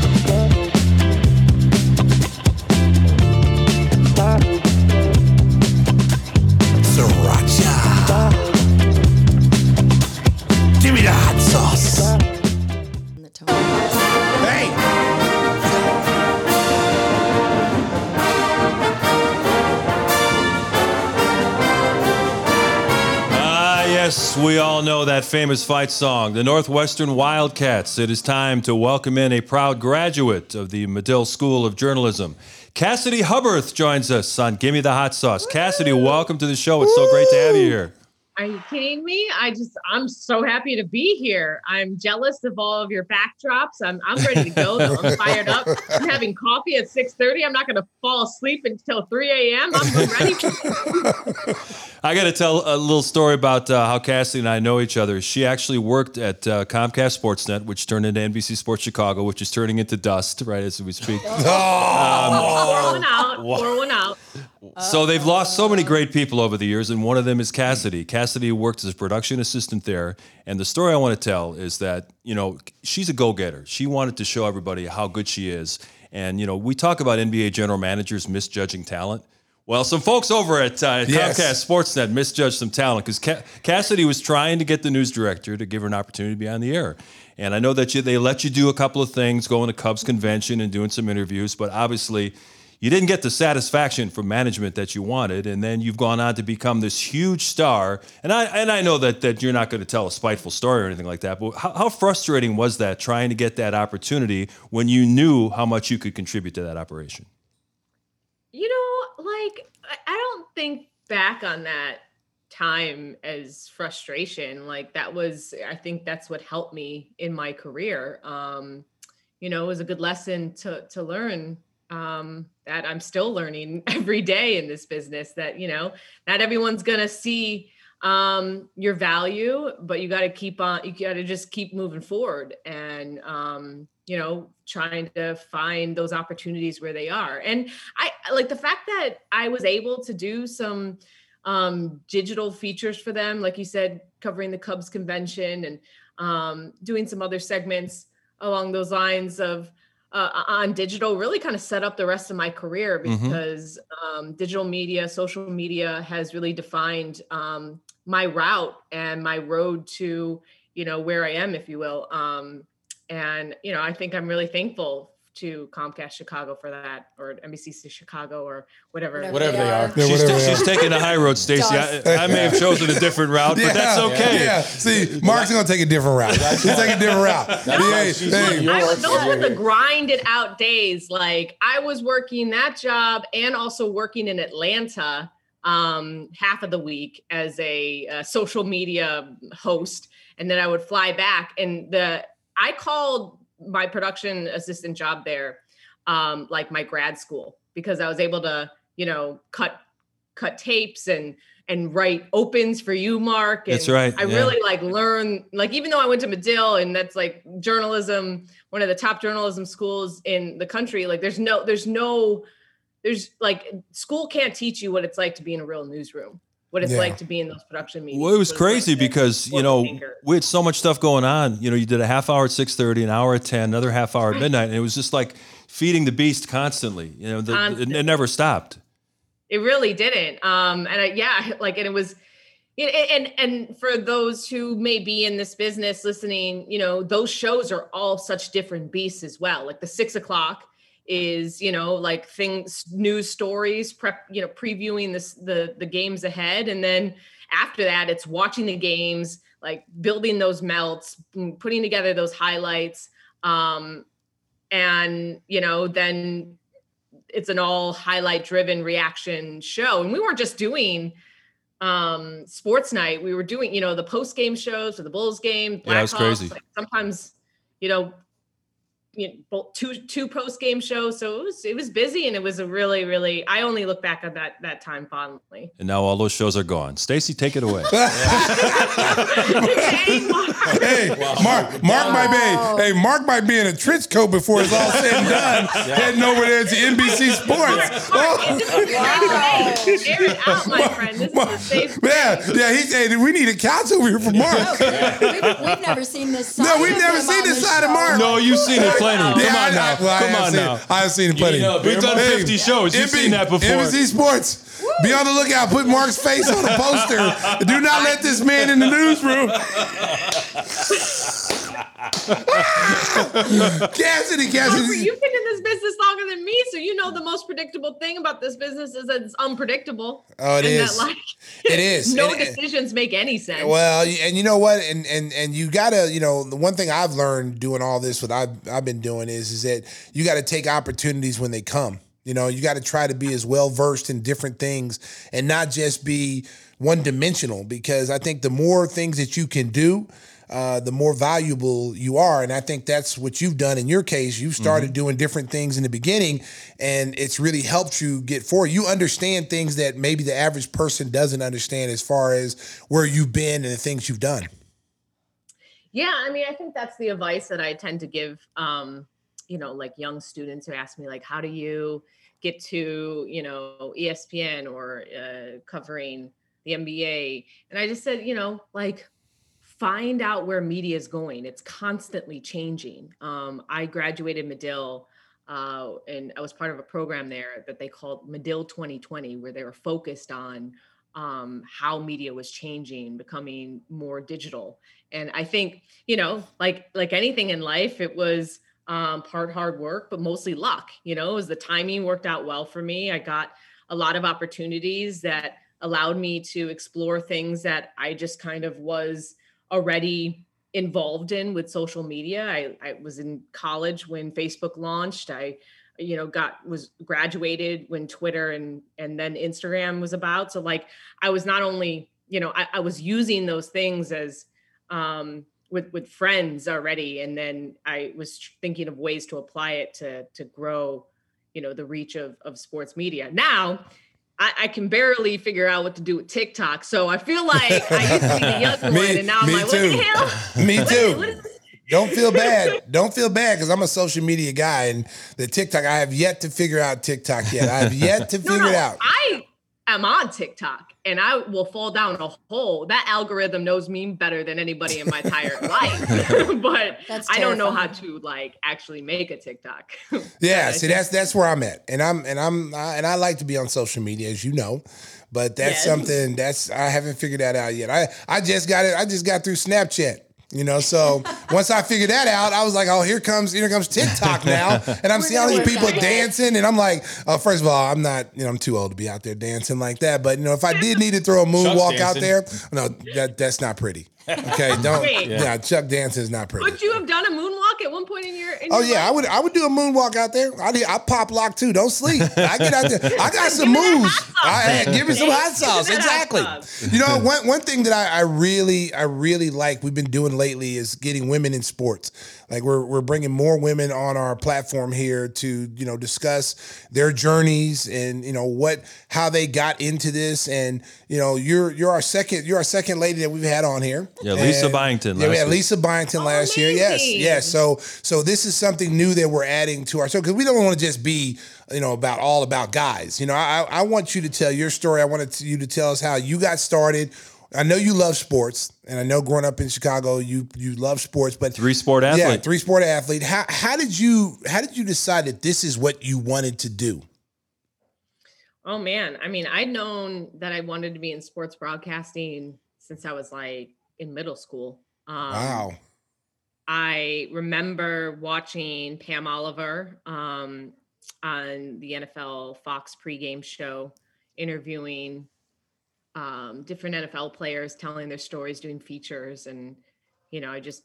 all know that famous fight song, the Northwestern Wildcats. It is time to welcome in a proud graduate of the Medill School of Journalism. Cassidy Hubbarth joins us on Give Me the Hot Sauce. Cassidy, welcome to the show. It's so great to have you here. Are you kidding me? I just I'm so happy to be here. I'm jealous of all of your backdrops. I'm I'm ready to go. I'm (laughs) fired up. I'm having coffee at 6:30. I'm not gonna fall asleep until 3 a.m. I'm ready. (laughs) I got to tell a little story about uh, how Cassie and I know each other. She actually worked at uh, Comcast Sportsnet, which turned into NBC Sports Chicago, which is turning into dust right as we speak. (laughs) pour one out. Pour one out. So they've lost so many great people over the years, and one of them is Cassidy. Cassidy worked as a production assistant there, and the story I want to tell is that you know she's a go-getter. She wanted to show everybody how good she is, and you know we talk about NBA general managers misjudging talent. Well, some folks over at uh, Yes. Comcast Sportsnet misjudged some talent because Ca- Cassidy was trying to get the news director to give her an opportunity to be on the air. And I know that you, they let you do a couple of things, going to Cubs convention and doing some interviews, but obviously you didn't get the satisfaction from management that you wanted, and then you've gone on to become this huge star. And I and I know that that you're not going to tell a spiteful story or anything like that. But how, how frustrating was that trying to get that opportunity when you knew how much you could contribute to that operation? You know, like I- don't think back on that time as frustration. Like that was I think that's what helped me in my career. Um, you know, it was a good lesson to to learn um that I'm still learning (laughs) every day in this business that, you know, not everyone's going to see um your value but you got to keep on you got to just keep moving forward and um you know trying to find those opportunities where they are. And i like the fact that i was able to do some um digital features for them like you said covering the cubs convention and um doing some other segments along those lines of uh, on digital really kind of set up the rest of my career Mhm. because um, digital media, social media has really defined um, my route and my road to you know where I am, if you will. Um, and you know, I think I'm really thankful to Comcast Chicago for that, or NBC Chicago, or whatever. Whatever they are. She's, whatever. she's taking the high road, (laughs) Stacey. I, I may have chosen a different route, but that's okay. Yeah. See, Mark's gonna take a different route. He's taking a different route. Hey, hey, I was, those were the you. grinded out days. Like I was working that job and also working in Atlanta um, half of the week as a, uh social media host, and then I would fly back. And the I called my production assistant job there um, like my grad school because I was able to, you know, cut cut tapes and and write opens for you, Mark. And That's right, I yeah. really like learn like even though I went to Medill and that's like journalism, one of the top journalism schools in the country. Like there's no there's no there's like school can't teach you what it's like to be in a real newsroom, what it's Yeah. like to be in those production meetings. Well, it was crazy like because you know we had so much stuff going on. You know, you did a half hour at six thirty, an hour at ten, another half hour at midnight, and it was just like feeding the beast constantly. You know, the, it, it never stopped. It really didn't. Um, and I, yeah, (laughs) like, and it was, know, and and for those who may be in this business listening, you know, those shows are all such different beasts as well. Like the six o'clock is, you know, like things, news stories, prep, you know, previewing this the the games ahead, and then after that, it's watching the games, like building those melts, mm, putting together those highlights, um, and you know, then it's an all highlight driven reaction show. And we weren't just doing um sports night. We were doing you know the post game shows for the bulls game Yeah, it was Blackhawks, crazy. like, sometimes you know you know, two two post game shows so it was it was busy and it was a really really i only look back at that that time fondly And now all those shows are gone. Stacey, take it away. hey, Mark, Mark might be, hey, Mark might be in a trench coat before it's all said and done, heading over there to NBC Sports. air it out friend this is Yeah, yeah, he said we need a couch over here for Mark. we've, we've never seen this side. No, we've of never him seen this the side of. Mark. no, you've seen it plenty. Come Yeah, on I- now. I- well, Come on seen- now. I've seen it plenty. You know, We've done Hey, 50 shows. You've NB seen that before. NBC Sports. Be on the lookout. Put Mark's face on a poster. Do not let this man in the newsroom. (laughs) (laughs) Cassidy, Cassidy. you've been in this business longer than me, so you know the most predictable thing about this business is that it's unpredictable. Oh, it is. That, like, (laughs) It is. no decisions make any sense. Well, and you know what, and and and you gotta, you know, the one thing I've learned doing all this, what I've I've been doing is is that you got to take opportunities when they come. You know, you got to try to be as well versed in different things and not just be one dimensional. Because I think the more things that you can do, uh, the more valuable you are. And I think that's what you've done in your case. You've started doing different things in the beginning, and it's really helped you get forward. You understand things that maybe the average person doesn't understand as far as where you've been and the things you've done. Yeah, I mean, I think that's the advice that I tend to give, um, you know, like young students who ask me, like, how do you get to, you know, ESPN or uh, covering the NBA? And I just said, you know, like, find out where media is going. It's constantly changing. Um, I graduated Medill. Uh, and I was part of a program there that they called Medill 2020, where they were focused on um, how media was changing, becoming more digital. And I think, you know, like like anything in life, it was um, part hard work, but mostly luck. You know, was the timing worked out well for me. I got a lot of opportunities that allowed me to explore things that I just kind of was already involved in with social media. I, I was in college when Facebook launched. I, you know, got was graduated when Twitter and and then Instagram was about. So like I was not only, you know, I, I was using those things as um with with friends already. And then I was thinking of ways to apply it to to grow, you know, the reach of of sports media. Now I, I can barely figure out what to do with TikTok. So I feel (laughs) like I used to be the young Me- one, and now I'm like, what the too. hell? Me too. what Don't feel bad. Don't feel bad because I'm a social media guy and the TikTok. I have yet to figure out TikTok yet. I have yet to (laughs) no, figure no, it out. I am on TikTok and I will fall down a hole. That algorithm knows me better than anybody in my entire (laughs) life. (laughs) but I don't know how to like actually make a TikTok. (laughs) Yeah, I see that's that's where I'm at, and I'm and I'm I, and I like to be on social media, as you know, but that's Yes. something that's I haven't figured that out yet. I I just got it. I just got through Snapchat. You know, so (laughs) once I figured that out, I was like, "Oh, here comes here comes TikTok now," and I'm We're seeing all these people it. dancing, and I'm like, uh, first of all, I'm not, you know, I'm too old to be out there dancing like that. But you know, if I did need to throw a moonwalk out there, no, that that's not pretty. Okay, (laughs) don't. Wait. yeah. Chuck dancing is not pretty. Would you have done a moonwalk at one point in your? In Oh your yeah, I would. I would do a moonwalk out there. I I pop lock too. Don't sleep. I get out there. (laughs) I got some Give me that moves. I, give me some hot sauce. that hot Exactly. sauce. You know, one one thing that I, I really, I really like. We've been doing lately is getting women in sports. Like we're we're bringing more women on our platform here to you know discuss their journeys and you know what how they got into this. And you know, you're you're our second you're our second lady that we've had on here. Yeah, Lisa And- Byington Yeah, we had. Lisa Byington Oh, last year. Yes, yes. So so this is something new that we're adding to our show because we don't want to just be you know about all about guys. You know, I I want you to tell your story. I wanted you to tell us how you got started. I know you love sports, and I know growing up in Chicago, you you love sports. But Three sport yeah, athlete. three sport athlete. How how did you how did you decide that this is what you wanted to do? Oh man, I mean, I'd known that I wanted to be in sports broadcasting since I was like in middle school. Um, wow. I remember watching Pam Oliver um, on the NFL Fox pregame show, interviewing um, different NFL players, telling their stories, doing features, and you know, I just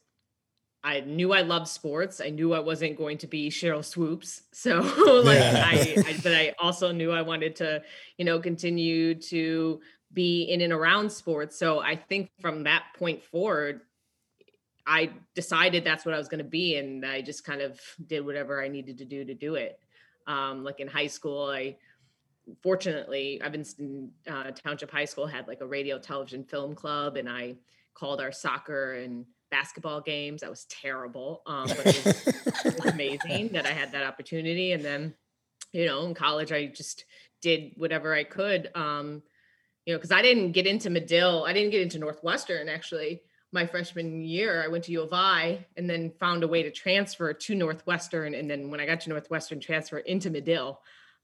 I knew I loved sports. I knew I wasn't going to be Sheryl Swoopes, (laughs) so like Yeah. I, I, but I also knew I wanted to, you know, continue to be in and around sports. So I think from that point forward, I decided that's what I was going to be, and I just kind of did whatever I needed to do to do it. Um, like in high school, I fortunately Evanston uh, Township High School had like a radio, television, film club, and I called our soccer and basketball games. That was terrible, um, but it was, it was (laughs) amazing that I had that opportunity. And then, you know, in college, I just did whatever I could. Um, you know, because I didn't get into Medill, I didn't get into Northwestern actually my freshman year. I went to U of I and then found a way to transfer to Northwestern. And then when I got to Northwestern, transfer into Medill.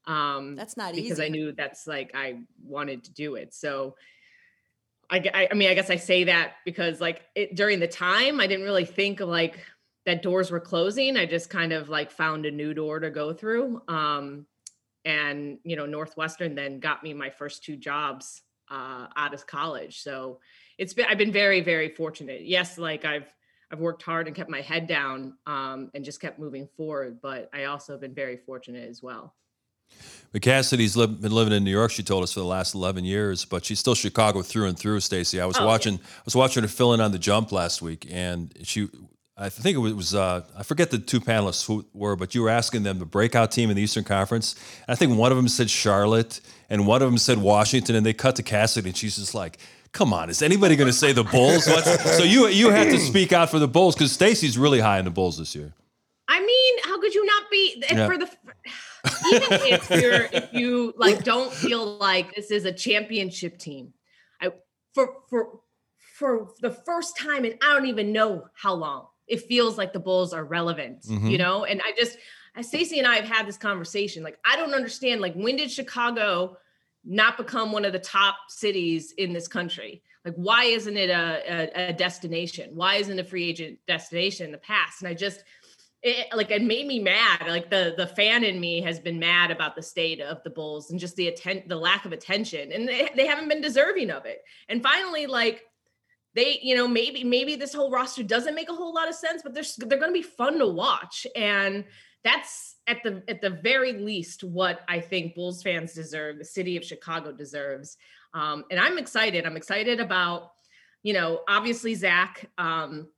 Um, That's not because easy. I knew that's like I wanted to do it. So I, I, I mean, I guess I say that because like it during the time, I didn't really think of like that doors were closing. I just kind of like found a new door to go through. Um, and you know, Northwestern then got me my first two jobs uh, out of college. So it's been I've been very very fortunate. Yes, like I've I've worked hard and kept my head down um, and just kept moving forward. But I also have been very fortunate as well. But Cassidy's li- been living in New York. She told us for the last eleven years, but she's still Chicago through and through. Stacey, I was Oh, yeah. watching. I was watching her fill in on the jump last week, and she. I think it was. Uh, I forget the two panelists who were, but you were asking them the breakout team in the Eastern Conference. I think one of them said Charlotte, and one of them said Washington, and they cut to Cassidy, and she's just like. Come on, is anybody going to say the Bulls? What's, so you you had to speak out for the Bulls because Stacey's really high in the Bulls this year. I mean, how could you not be and Yeah. for the even if you're if you like don't feel like this is a championship team. I for for for the first time and I don't even know how long it feels like the Bulls are relevant, Mhm. you know? And I just Stacey and I have had this conversation. Like, I don't understand. Like, when did Chicago not become one of the top cities in this country? Like, why isn't it a, a, a destination? Why isn't a free agent destination in the past? And I just, it, like, it made me mad. Like, the the fan in me has been mad about the state of the Bulls and just the atten- the lack of attention, and they, they haven't been deserving of it. And finally, like, they, you know, maybe maybe this whole roster doesn't make a whole lot of sense, but they're they're going to be fun to watch, and that's at the at the very least what I think Bulls fans deserve, the city of Chicago deserves. Um, and I'm excited. I'm excited about, you know, obviously Zach. Um,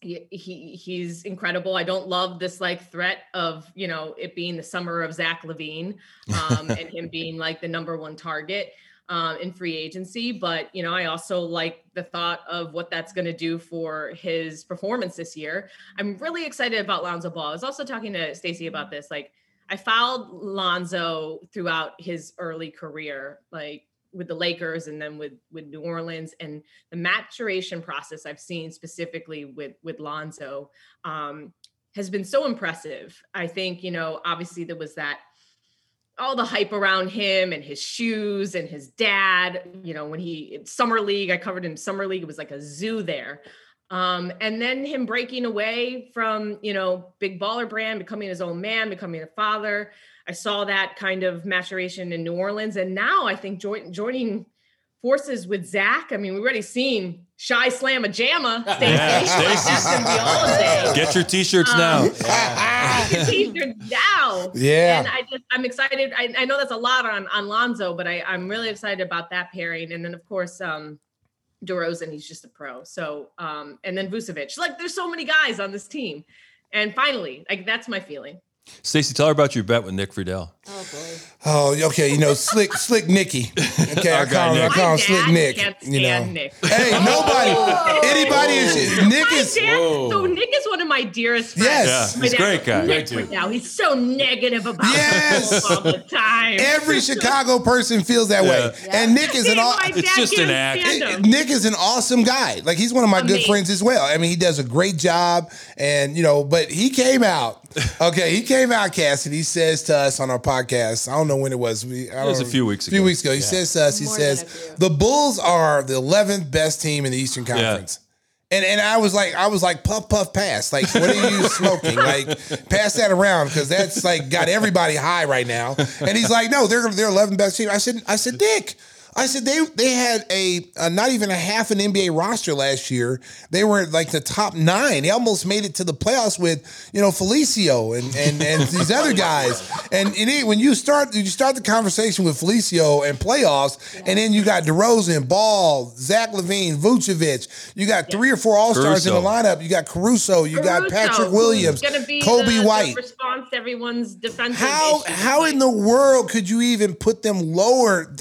he, he he's incredible. I don't love this like threat of you know it being the summer of Zach LaVine um, and him (laughs) being like the number one target um, in free agency. But you know, I also like the thought of what that's going to do for his performance this year. I'm really excited about Lonzo Ball. I was also talking to Stacey about this. Like, I followed Lonzo throughout his early career, like with the Lakers and then with with New Orleans and the maturation process I've seen specifically with with Lonzo um, has been so impressive. I think you know obviously there was that all the hype around him and his shoes and his dad. You know when he summer league I covered in summer league it was like a zoo there. Um, and then him breaking away from you know big baller brand, becoming his own man, becoming a father. I saw that kind of maturation in New Orleans, and now I think join, joining forces with Zach. I mean, we've already seen Shy Slam a Jamma. (laughs) Yeah, Stacey. (laughs) Get your t-shirts Um, now. (laughs) T-shirts now. Yeah. And I just I'm excited. I, I know that's a lot on on Lonzo, but I, I'm really excited about that pairing. And then of course, um DeRozan, he's just a pro. So um, and then Vucevic. Like there's so many guys on this team. And finally, like that's my feeling. Stacey, tell her about your bet with Nick Friedell. Oh boy. Oh, okay. You know, slick, slick Nicky. Okay, I call him, I call him My Slick dad Nick. can't You know, Nick. hey, oh. nobody, anybody is Nick is. dad, so Nick is one of my dearest friends. Yes. Yeah, he's a great guy. Nick Great dude. Now he's so negative about Yes. the all the time. Every Chicago person feels that way, Yeah. and Nick is See, an. aw- my It's just an act. stand him. Nick is an awesome guy. Like he's one of my good friends as well. I mean, he does a great job, and you know, but he came out. Okay, he came out, Cass, and he says to us on our podcast. I don't know when it was. We, I It was don't- a few weeks A few ago. weeks ago, he says to us. He More says the Bulls are the 11th best team in the Eastern Conference. And and I was like, I was like, puff puff pass. Like, what are you (laughs) smoking? Like, pass that around because that's like got everybody high right now. And he's like, no, they're they're 11 best team. I said, I said, Dick. I said they they had a, a not even a half an NBA roster last year. They were like the top nine. They almost made it to the playoffs with you know Felicio and and, and these other guys. And, and it- when you start you start the conversation with Felicio and playoffs, and then you got DeRozan, Ball, Zach LaVine, Vucevic. You got three or four All Stars in the lineup. You got Caruso. You got Patrick Williams, be Coby the, White. The response to everyone's defensive. How issues. how in the world could you even put them lower?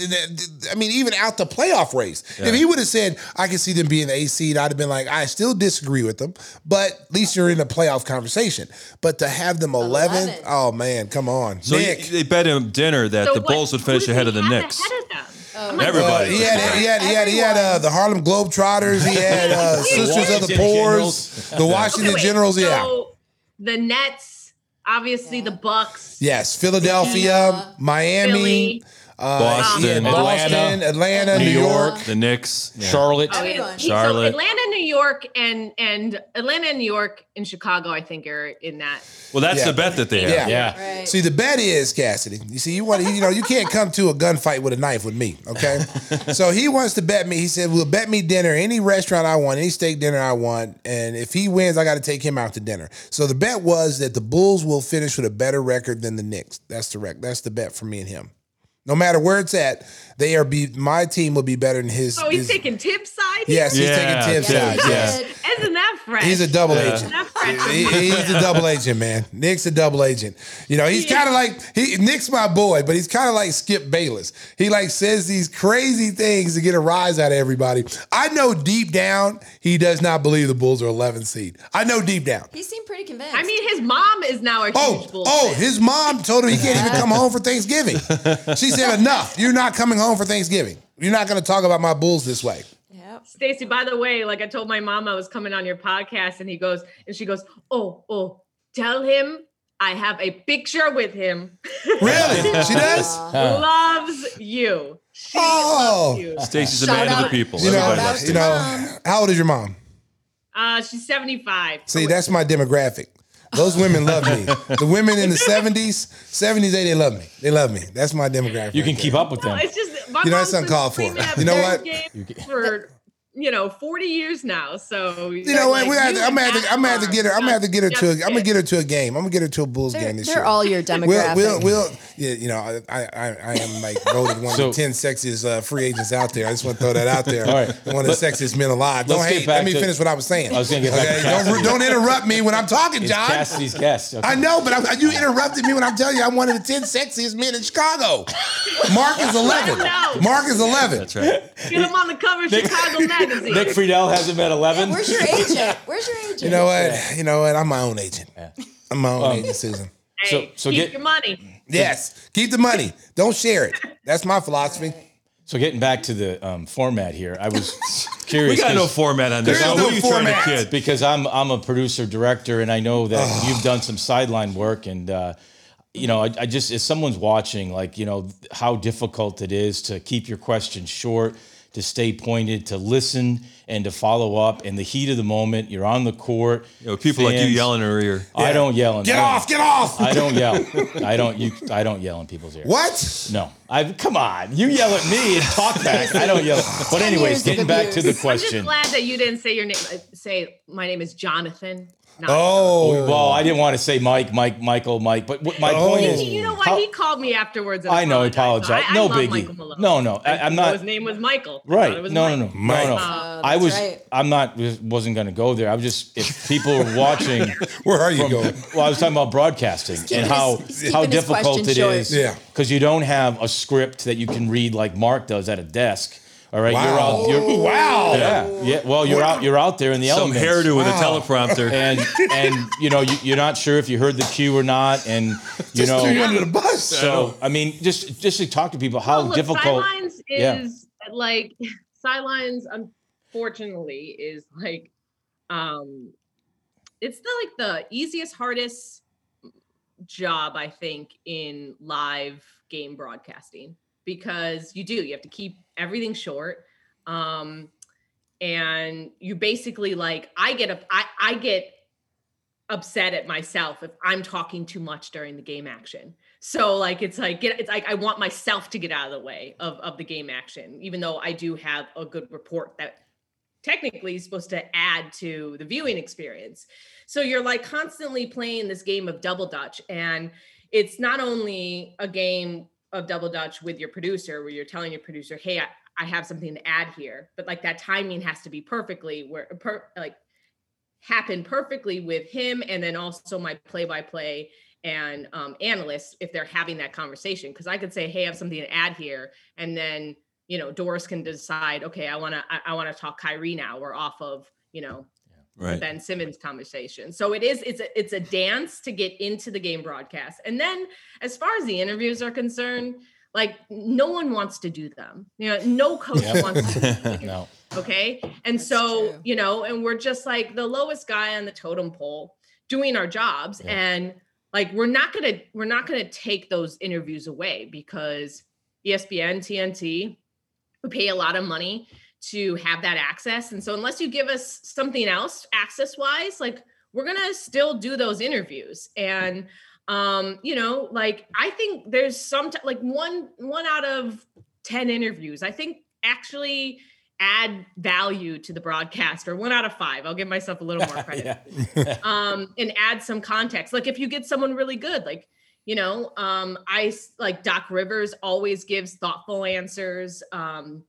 I mean, even out the playoff race. If he would have said, "I can see them being the A seed," I'd have been like, "I still disagree with them," but at least you're in a playoff conversation. But to have them 11th, 11th. oh man, come on, So Nick. he- they bet him dinner that So the what- Bulls would finish ahead of the Knicks. Ahead of them? Uh, Everybody. he had he had he had he had uh, the Harlem Globetrotters. He had uh, Sisters of the Washington Poors, the Washington Okay, Generals. Yeah, So the Nets, obviously the Bucks. yes, Philadelphia, Miami, Philly. Uh, Boston, yeah, Boston, Atlanta, Atlanta, New, New York. York. The Knicks. Yeah. Charlotte. Oh, yeah. Everyone. He- Charlotte. So Atlanta, New York, and and Atlanta and New York and Chicago, I think, are in that. Well, that's Yeah. the bet that they have. Yeah. Yeah. Right. See, the bet is Cassidy. You see, you want you know you can't come to a gunfight with a knife with me, okay? (laughs) so he wants to bet me. He said, "Well, bet me dinner, any restaurant I want, any steak dinner I want, and if he wins, I got to take him out to dinner." So the bet was that the Bulls will finish with a better record than the Knicks. That's the rec- That's the bet for me and him. No matter where it's at, they are be my team will be better than his. So he's his- taking Thibs side. Yes, he's Yeah, taking Thibs Thibs, side. Yes. Isn't that fresh? He's a double Yeah. agent. Isn't that fresh? He- he's a double agent, man. Nick's a double agent. You know, he's kind of like he Nick's my boy, but he's kind of like Skip Bayless. He like says these crazy things to get a rise out of everybody. I know deep down he does not believe the Bulls are 11 seed. I know deep down. He seemed pretty convinced. I mean, his mom is now a oh, huge Oh, Bulls oh, fan. his mom told him he can't even come home for Thanksgiving. She said, "Enough. You're not coming home for Thanksgiving. You're not going to talk about my Bulls this way." Yep. Stacey, by the way, like I told my mom I was coming on your podcast, and he goes, and she goes, Oh, oh, tell him I have a picture with him. (laughs) Really? She does? Loves you. She Oh. loves you. Stacey's a Shout man of the people. You know, Everybody Shout you know, how old is your mom? Uh, she's 75. See, that's my demographic. Those women love me. The women in the 70s, 70s, they, they love me. They love me. That's my demographic. You can right keep there. up with No, them. it's just my You know, mom's that's been uncalled for. You know what? For you know, 40 years now. So You know what? We have to, I'm gonna have to, I'm gonna have to get her. I'm gonna have to get her to. A, I'm gonna get her to a game. I'm gonna get her to a Bulls They're, game this they're year. all your We'll, we'll, we'll, yeah, you know, I, I, I am like voted one So- of the ten sexiest uh, free agents out there. I just want to throw that out there. All right. One of the sexiest men alive. Don't let's hate. Let me to- finish what I was saying. I was gonna get back okay? Cassidy. Don't, don't interrupt me when I'm talking, It's John. Cassidy's guest. Okay. I know, but I, you interrupted me when I'm telling you I'm one of the 10 sexiest men in Chicago. Mark is (laughs) 11. Mark is 11. That's right. get him on the cover of Chicago Magazine. Nick Friedell has him at 11. Where's your agent? Where's your agent? You know what? You know what? I'm my own agent. I'm my own agent, Susan. hey, so- so keep get- your money. Yes. Keep the money. Don't share it. That's my philosophy. So getting back to the um, format here, I was (laughs) curious. We got no 'cause- format on this There show. is no What are you trying to format. kid? because I'm I'm a producer director, and I know that you've done some sideline work, and uh, you know, I, I just if someone's watching, like you know, how difficult it is to keep your questions short, to stay pointed, to listen, and to follow up in the heat of the moment. You're on the court. You know, people like you fans- yelling in her ear. I don't yell. In, Get I don't- off! Get off! I don't yell. I don't. You. I don't yell in people's ears. what? No, I come on. You yell at me and talk back. I don't yell. But anyways, getting back to the question. I'm just glad that you didn't say your name. uh, Say my name is Jonathan. Not Oh, Well, I didn't want to say Mike, Mike, Michael, Mike, but what my Oh. point is, You know what? how- he called me afterwards. And I know, he apologized. apologized. I, No biggie. No, no, I- I I'm didn't His name was Michael. Right? was No, no, Mike. no, Mike. no, no. Oh, I was, right. I'm not, wasn't going to go there. I was just, if people were watching, (laughs) where are you from- going? well, I was talking about broadcasting and how his- how difficult question it short. is. Yeah. Because you don't have a script that you can read like Mark does at a desk. All right, you're Wow. out. You're, Wow. Yeah, yeah. Well, you're out. You're out there in the elements. Some elements. hairdo with a teleprompter. and and you know you, you're not sure if you heard the cue or not, and you (laughs) Just know. threw you under the bus. So I mean, just just to talk to people how Well, look, difficult. Sidelines Yeah. like (laughs) sidelines. Unfortunately, is like um, it's the like the easiest, hardest job I think in live game broadcasting because you do you have to keep everything short. Um, and you basically like I get up I, I get upset at myself if I'm talking too much during the game action. So like it's like get it's like I want myself to get out of the way of, of the game action, even though I do have a good report that technically is supposed to add to the viewing experience. So you're like constantly playing this game of double dutch. And it's not only a game of double dutch with your producer where you're telling your producer, hey, I, I have something to add here, but like that timing has to be perfectly where per, like happen perfectly with him and then also my play-by-play and um, analysts if they're having that conversation. Because i could say hey i have something to add here. And then you know doris can decide okay i want to i, I want to talk kyrie now we're off of you know Right. ben simmons conversation so it is it's a it's a dance to get into the game broadcast and then as far as the interviews are concerned like no one wants to do them you know no coach Yep. wants to do (laughs) them No, okay and That's so true. you know and we're just like the lowest guy on the totem pole doing our jobs Yeah. and like we're not gonna we're not gonna take those interviews away because espn tnt we pay a lot of money to have that access. And so unless you give us something else access wise like we're gonna still do those interviews. And um you know like i think there's some t- like one one out of 10 interviews i think actually add value to the broadcast or one out of five. I'll give myself a little more (laughs) credit. Um and add some context. Like if you get someone really good like you know um i like doc rivers always gives thoughtful answers. Um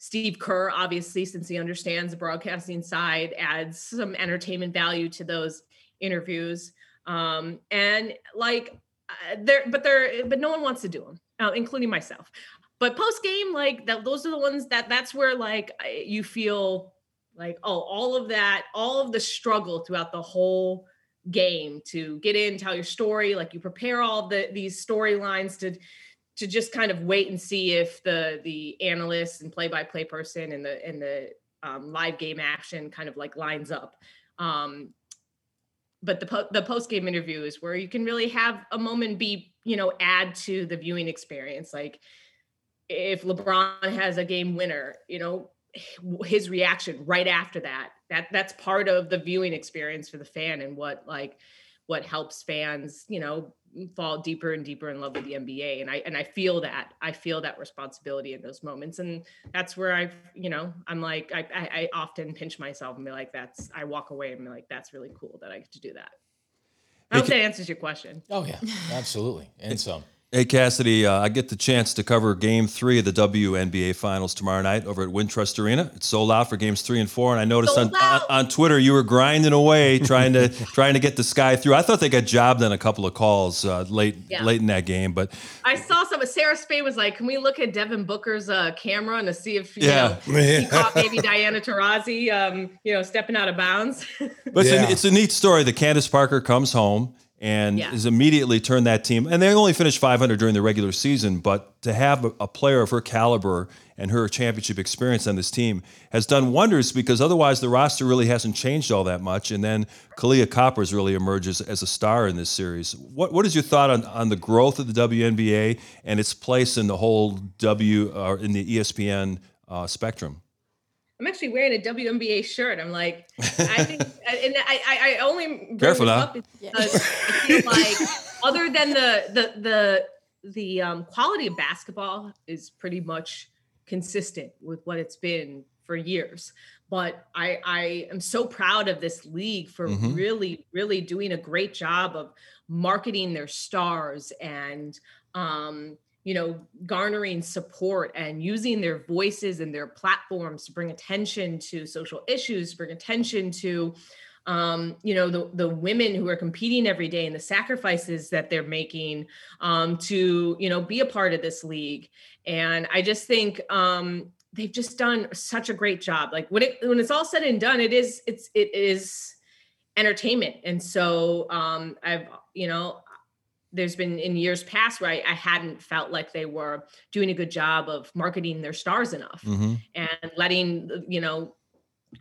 steve kerr obviously since he understands the broadcasting side adds some entertainment value to those interviews. Um and like uh, there but there but no one wants to do them uh, including myself. But post game like that those are the ones that that's where like you feel like oh all of that all of the struggle throughout the whole game to get in tell your story like you prepare all the these storylines to to just kind of wait and see if the the analyst and play-by-play person and the and the um, live game action kind of like lines up. Um but the po- the post game interview is where you can really have a moment be you know add to the viewing experience. Like if LeBron has a game winner, you know, his reaction right after that, that that's part of the viewing experience for the fan and what like what helps fans, you know, fall deeper and deeper in love with the NBA. And I and I feel that. I feel that responsibility in those moments. And that's where I've you know, I'm like, I I, I often pinch myself and be like, that's I walk away and be like, that's really cool that I get to do that. I hope that answers your question. Oh yeah, absolutely, and some. Hey Cassidy, uh, I get the chance to cover Game Three of the WNBA Finals tomorrow night over at Wintrust Arena. It's sold out for Games Three and Four, and I noticed on, on on Twitter you were grinding away (laughs) trying to trying to get the sky through. I thought they got jobbed on a couple of calls uh, late Yeah. late in that game, but I saw some. Sarah Spain was like, "Can we look at Devin Booker's uh, camera and to see if you Yeah. know he caught maybe Diana Taurasi, um, you know, stepping out of bounds?" (laughs) But Yeah. it's, a, it's a neat story that Candace Parker comes home and Yeah. has immediately turned that team. And they only finished 500 during the regular season, but to have a, a player of her caliber and her championship experience on this team has done wonders because otherwise the roster really hasn't changed all that much. And then Kahleah Coppers really emerges as a star in this series. What what is your thought on, on the growth of the WNBA and its place in the whole W or in the ESPN uh, spectrum? I'm actually wearing a WNBA shirt. I'm like, I (laughs) think, and I, I, I only bring Careful this now. up because I feel like, (laughs) other than the the the the um, quality of basketball is pretty much consistent with what it's been for years. But I I am so proud of this league for Mhm. really really doing a great job of marketing their stars and um you know garnering support and using their voices and their platforms to bring attention to social issues bring attention to um, you know the the women who are competing every day and the sacrifices that they're making um, to you know be a part of this league. And i just think um, they've just done such a great job. Like when it when it's all said and done it is it's it is entertainment. And so um, i've you know there's been in years past where I, I hadn't felt like they were doing a good job of marketing their stars enough Mm-hmm. and letting you know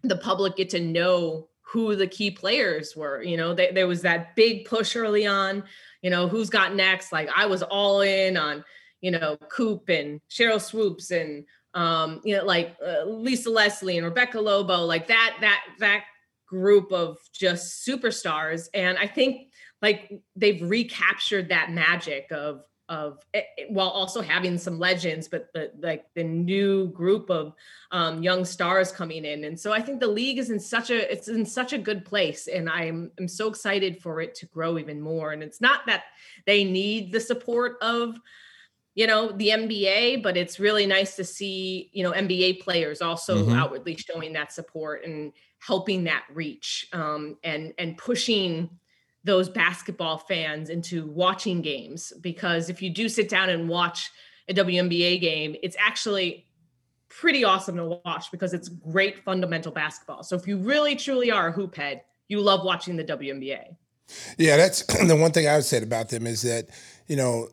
the public get to know who the key players were you know? There, there was that big push early on you know who's got next? Like i was all in on you know coop and Sheryl Swoopes and um you know like uh, lisa leslie and rebecca lobo like that that that group of just superstars. And i think like they've recaptured that magic of of eh, eh, while also having some legends but the like the new group of um, young stars coming in and so i think the league is in such a it's in such a good place and i'm i'm so excited for it to grow even more and it's not that they need the support of you know the nba but it's really nice to see you know nba players also Mhm. outwardly showing that support and helping that reach um, and and pushing those basketball fans into watching games because if you do sit down and watch a WNBA game, it's actually pretty awesome to watch because it's great fundamental basketball. So if you really truly are a hoop head, you love watching the WNBA. Yeah, that's (clears throat) the one thing I would say about them is that you know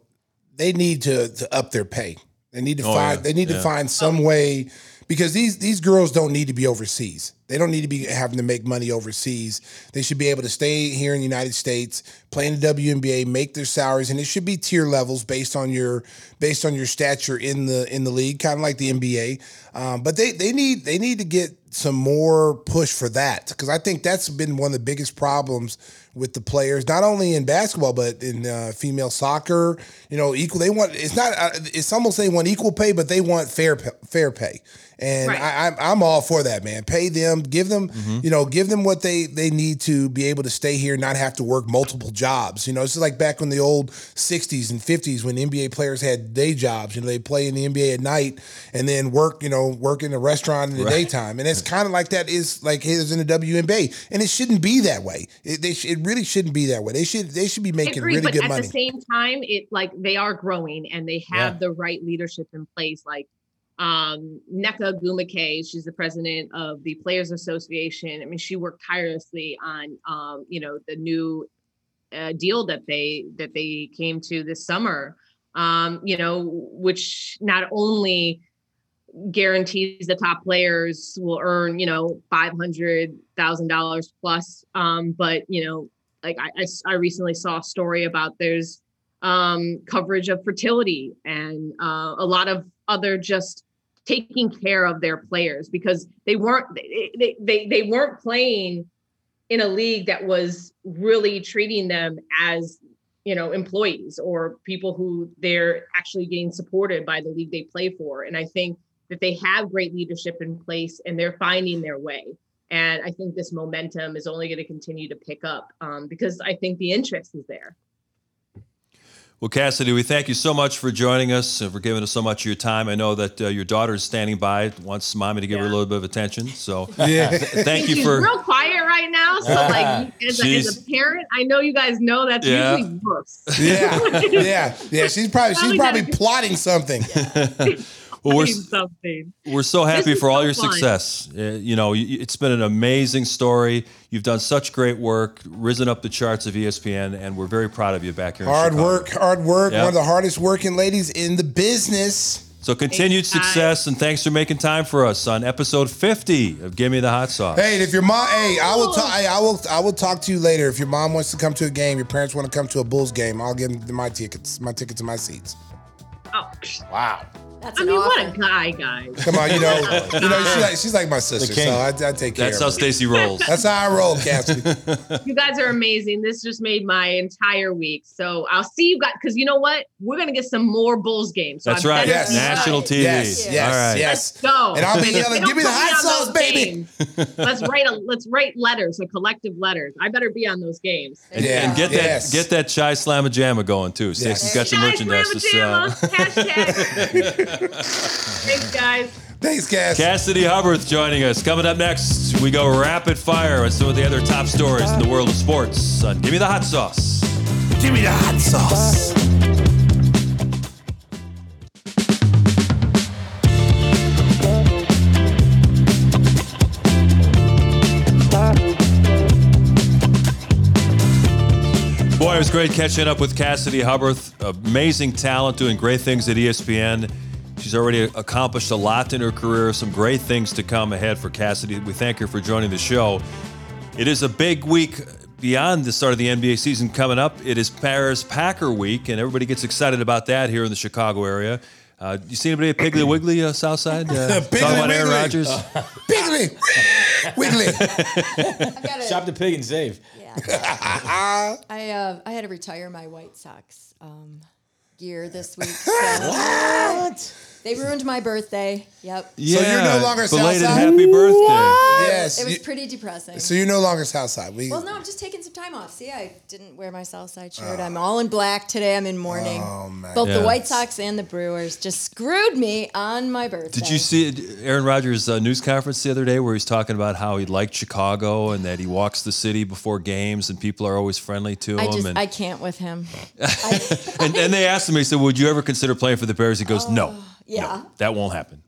they need to, to up their pay. They need to Oh, find yeah, they need yeah. to find some way because these these girls don't need to be overseas. They don't need to be having to make money overseas. They should be able to stay here in the United States, play in the WNBA, make their salaries, and it should be tier levels based on your based on your stature in the in the league, kind of like the NBA. Um, but they they need they need to get some more push for that because I think that's been one of the biggest problems with the players, not only in basketball but in uh, female soccer. You know, equal. They want it's not. Uh, it's almost they want equal pay, but they want fair fair pay. And Right. I, I'm I'm all for that, man. Pay them, give them, mm-hmm. you know, give them what they they need to be able to stay here, not have to work multiple jobs. You know, it's like back in the old '60s and '50s when NBA players had day jobs. You know, they play in the NBA at night and then work, you know, work in a restaurant in the daytime. And it's kind of like that is like it is in the WNBA, and it shouldn't be that way. It, they sh- it really shouldn't be that way. They should they should be I making agree, really but good at money. the same time, it like they are growing and they have Yeah. the right leadership in place. Like um Nneka Ogwumike, she's the president of the Players Association. I mean, she worked tirelessly on um, you know, the new uh, deal that they that they came to this summer. Um, you know, which not only guarantees the top players will earn, you know, five hundred thousand dollars plus. Um, but you know, like I I recently saw a story about there's um, coverage of fertility and uh, a lot of other just taking care of their players because they weren't they, they, they, weren't playing in a league that was really treating them as you know employees or people who they're actually getting supported by the league they play for. And i think that they have great leadership in place and they're finding their way. And i think this momentum is only going to continue to pick up um, because i think the interest is there Well, Cassidy, we thank you so much for joining us and for giving us so much of your time. I know that uh, your daughter is standing by, wants mommy to give her a little bit of attention. So, Yeah. (laughs) th- (laughs) thank you She's for. real quiet right now. So, like, as a, as a parent, I know you guys know that's Yeah. usually worse. yeah, (laughs) yeah, yeah. She's probably she's Probably probably gotta- plotting something. Well, we're, something. we're so happy is for all your fun. success. Uh, you know, it's been an amazing story. You've done such great work, risen up the charts of ESPN, and we're very proud of you back here. Hard Chicago. work, hard work. Yep. One of the hardest working ladies in the business. So continued Thanks, guys. success, and thanks for making time for us on episode 50 of Give Me the Hot Sauce. Hey, if your mom, hey, I will talk. Hey, I will. I will talk to you later. If your mom wants to come to a game, your parents want to come to a Bulls game, I'll give them my tickets. My tickets and my seats. Oh, Wow. That's I an mean, what a guy, guys. Come on, you know, (laughs) you know, she's like, she's like my sister, so I, I take care of that. That's of how her. Stacey rolls. That's how I roll, Cassidy. (laughs) You guys are amazing. This just made my entire week. So I'll see you guys because you know what? We're gonna get some more Bulls games. So That's I right. Yes. National. TV. Yes, yes, All right. yes. Let's go. And I'll be if yelling, "Give me the don't hot sauce, baby." let's write a let's write letters, a collective letters. I better be on those games. And, Yeah. and get Yes. that get that chai slamma jamma going too. Stacey's got some merchandise to sell. Hashtag. Thanks, guys. Thanks, Cass. Cassidy Hubbarth joining us. Coming up next, we go rapid fire on some of the other top stories in the world of sports on Give Me the Hot Sauce. Give me the hot sauce. It was great catching up with Cassidy Hubbarth. Amazing talent, doing great things at ESPN. She's already accomplished a lot in her career. Some great things to come ahead for Cassidy. We thank her for joining the show. It is a big week beyond the start of the NBA season coming up. It is Bears Packer Week, and everybody gets excited about that here in the Chicago area. Uh, you see anybody at Piggly Wiggly, uh, Southside? Uh, (laughs) Piggly talking about Aaron Wiggly. Rodgers? (laughs) Piggly, wiggly. (laughs) I've got to- Shop the pig and save. Yeah. I uh, I had to retire my White Sox um, gear this week. So They ruined my birthday. Yep. yeah, So you're no longer belated Southside? happy birthday. Yes. It was you- pretty depressing. so you're no longer Southside. We, well, no, I'm just taking some time off. See, I didn't wear my Southside shirt. I'm all in black today. I'm in mourning. Oh, man. Both Yeah. the White Sox and the Brewers just screwed me on my birthday. Did you see Aaron Rodgers' uh, news conference the other day where he's talking about how he liked Chicago and that he walks the city before games and people are always friendly to I him? just and, I can't with him. (laughs) and, and they asked him, he said, Would you ever consider playing for the Bears? He goes, No. Yeah. No, that won't happen.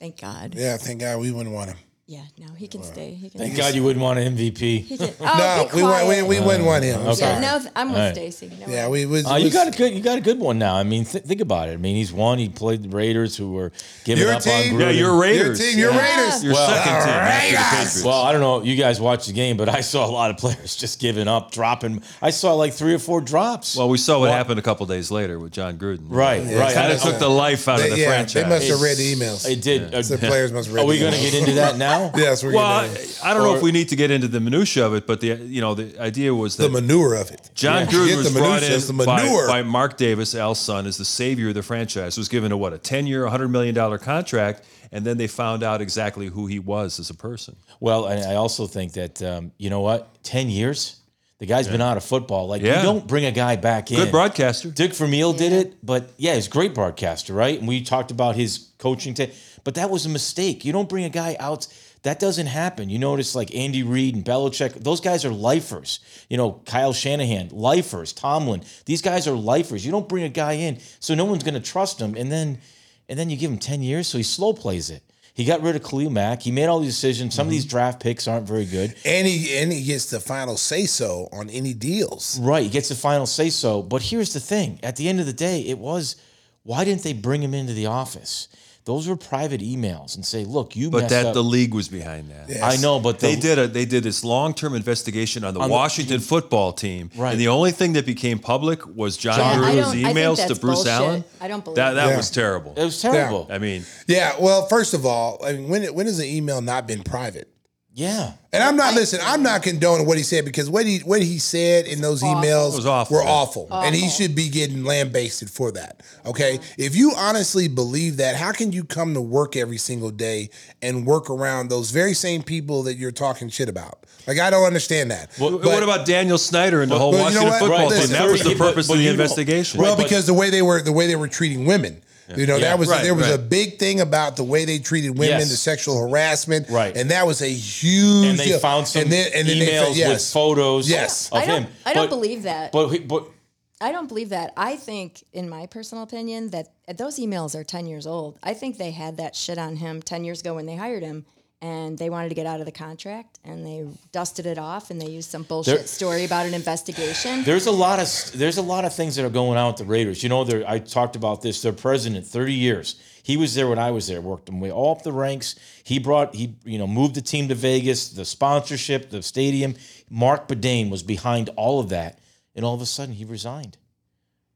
Thank God. yeah, thank God we wouldn't want him. Yeah, no, he can stay. He can. Thank God you wouldn't want an MVP. He can. Oh, (laughs) No, be we, wa- we, quiet. we wouldn't want him. Okay. Yeah, no, I'm with All right. Stacey. No Yeah, we was. Uh, you got a good, you got a good one now. I mean, th- think about it. I mean, he's won. He played the Raiders, who were giving Your up team? on Gruden. Yeah, you're Your Raiders. team, your Yeah. Raiders. Your Well, second team after the Raiders. Patriots. Well, I don't know. You guys watched the game, but I saw a lot of players just giving up, dropping. I saw like three or four drops. Well, we saw what Well- happened a couple days later with Jon Gruden. Right, It right. Kind I- of took the life out of They, the yeah, franchise. they must have read the emails. it did. uh, The players must have read Are we the going to emails. get into that (laughs) now? (laughs) Yes, we're well, I, getting I don't know if we need to get into the minutia of it, but the you know the idea was that the manure of it. Jon Yeah. Gruden was the brought in the by, manure. by Mark Davis, Al's son, as the savior of the franchise. Was given a what a ten year, hundred million dollar contract, and then they found out exactly who he was as a person. Well, and I also think that um, you know what? Ten years. The guy's been out of football. Like Yeah. you don't bring a guy back in. Good broadcaster. Dick Vermeil did it, but yeah, he's a great broadcaster, right? And we talked about his coaching, ta- but that was a mistake. You don't bring a guy out. That doesn't happen. You notice like Andy Reid and Belichick; those guys are lifers. You know, Kyle Shanahan, lifers. Tomlin, these guys are lifers. You don't bring a guy in, so no one's going to trust him, and then, and then you give him ten years, so he slow plays it. He got rid of Khalil Mack. He made all these decisions. Some of mm-hmm. these draft picks aren't very good. And he and he gets the final say so on any deals. Right, he gets the final say so. But here's the thing: at the end of the day, it was why didn't they bring him into the office? Those were private emails and say, "Look, you But messed that up." the league was behind that. Yes. I know, but the, They did a they did this long term investigation on the On the- Washington football team, Right. and the only thing that became public was Jon Jon- Gruden's don't- I think emails to Bruce bullshit. Allen. I don't believe that. That Yeah. was terrible. it was terrible. I mean, Yeah. Well, first of all, I mean, when when has an email not been private? Yeah, And I'm not listen. I'm not condoning what he said because what he what he said in those emails was awful. were awful, and he should be getting lambasted for that. Okay, if you honestly believe that, how can you come to work every single day and work around those very same people that you're talking shit about? Like I don't understand that. what, But- what about Daniel Snyder and the whole but you know football Right, team? That was the thirty- but- purpose but of the investigation. Well, Right, but- because the way they were the way they were treating women. You know, Yeah. that was Right, there was a big thing about the way they treated women, Yes. the sexual harassment, Right. And that was a huge. and they deal. found some and then, and then they emails found- yes. with photos Yes. of I him. I don't But- believe that. But but I don't believe that. I think, in my personal opinion, that those emails are 10 years old. I think they had that shit on him 10 years ago when they hired him and they wanted to get out of the contract and they dusted it off and they used some bullshit There- story about an investigation. There's a lot of there's a lot of things that are going on with the Raiders. You know, I talked about this. Their president, 30 years. He was there when I was there. Worked him way all up the ranks. He brought he you know moved the team to Vegas, the sponsorship, the stadium. Marc Badain was behind all of that, and all of a sudden he resigned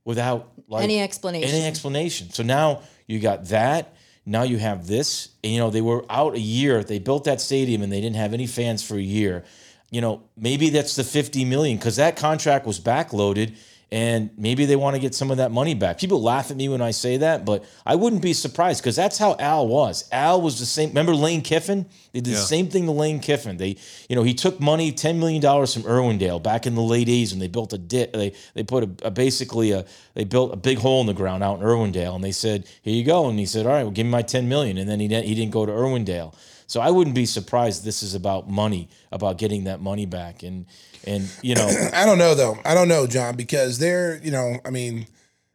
without like Any explanation. Any explanation. So now you got that. Now you have this. And, you know, they were out a year. They built that stadium and they didn't have any fans for a year. You know, maybe that's the 50 million because that contract was backloaded and maybe they want to get some of that money back. People laugh at me when I say that, but I wouldn't be surprised because that's how Al was. Al was the same. Remember Lane Kiffin? They did Yeah. the same thing to Lane Kiffin. They, you know, he took money, ten million dollars from Irwindale back in the late '80s, and they built a di- They they put a, a basically a they built a big hole in the ground out in Irwindale, and they said, "Here you go." And he said, "All right, well, give me my ten million. And then he didn't, he didn't go to Irwindale. So I wouldn't be surprised. This is about money, about getting that money back, and and you know, (clears throat) I don't know though. I don't know, John, because there, you know, I mean,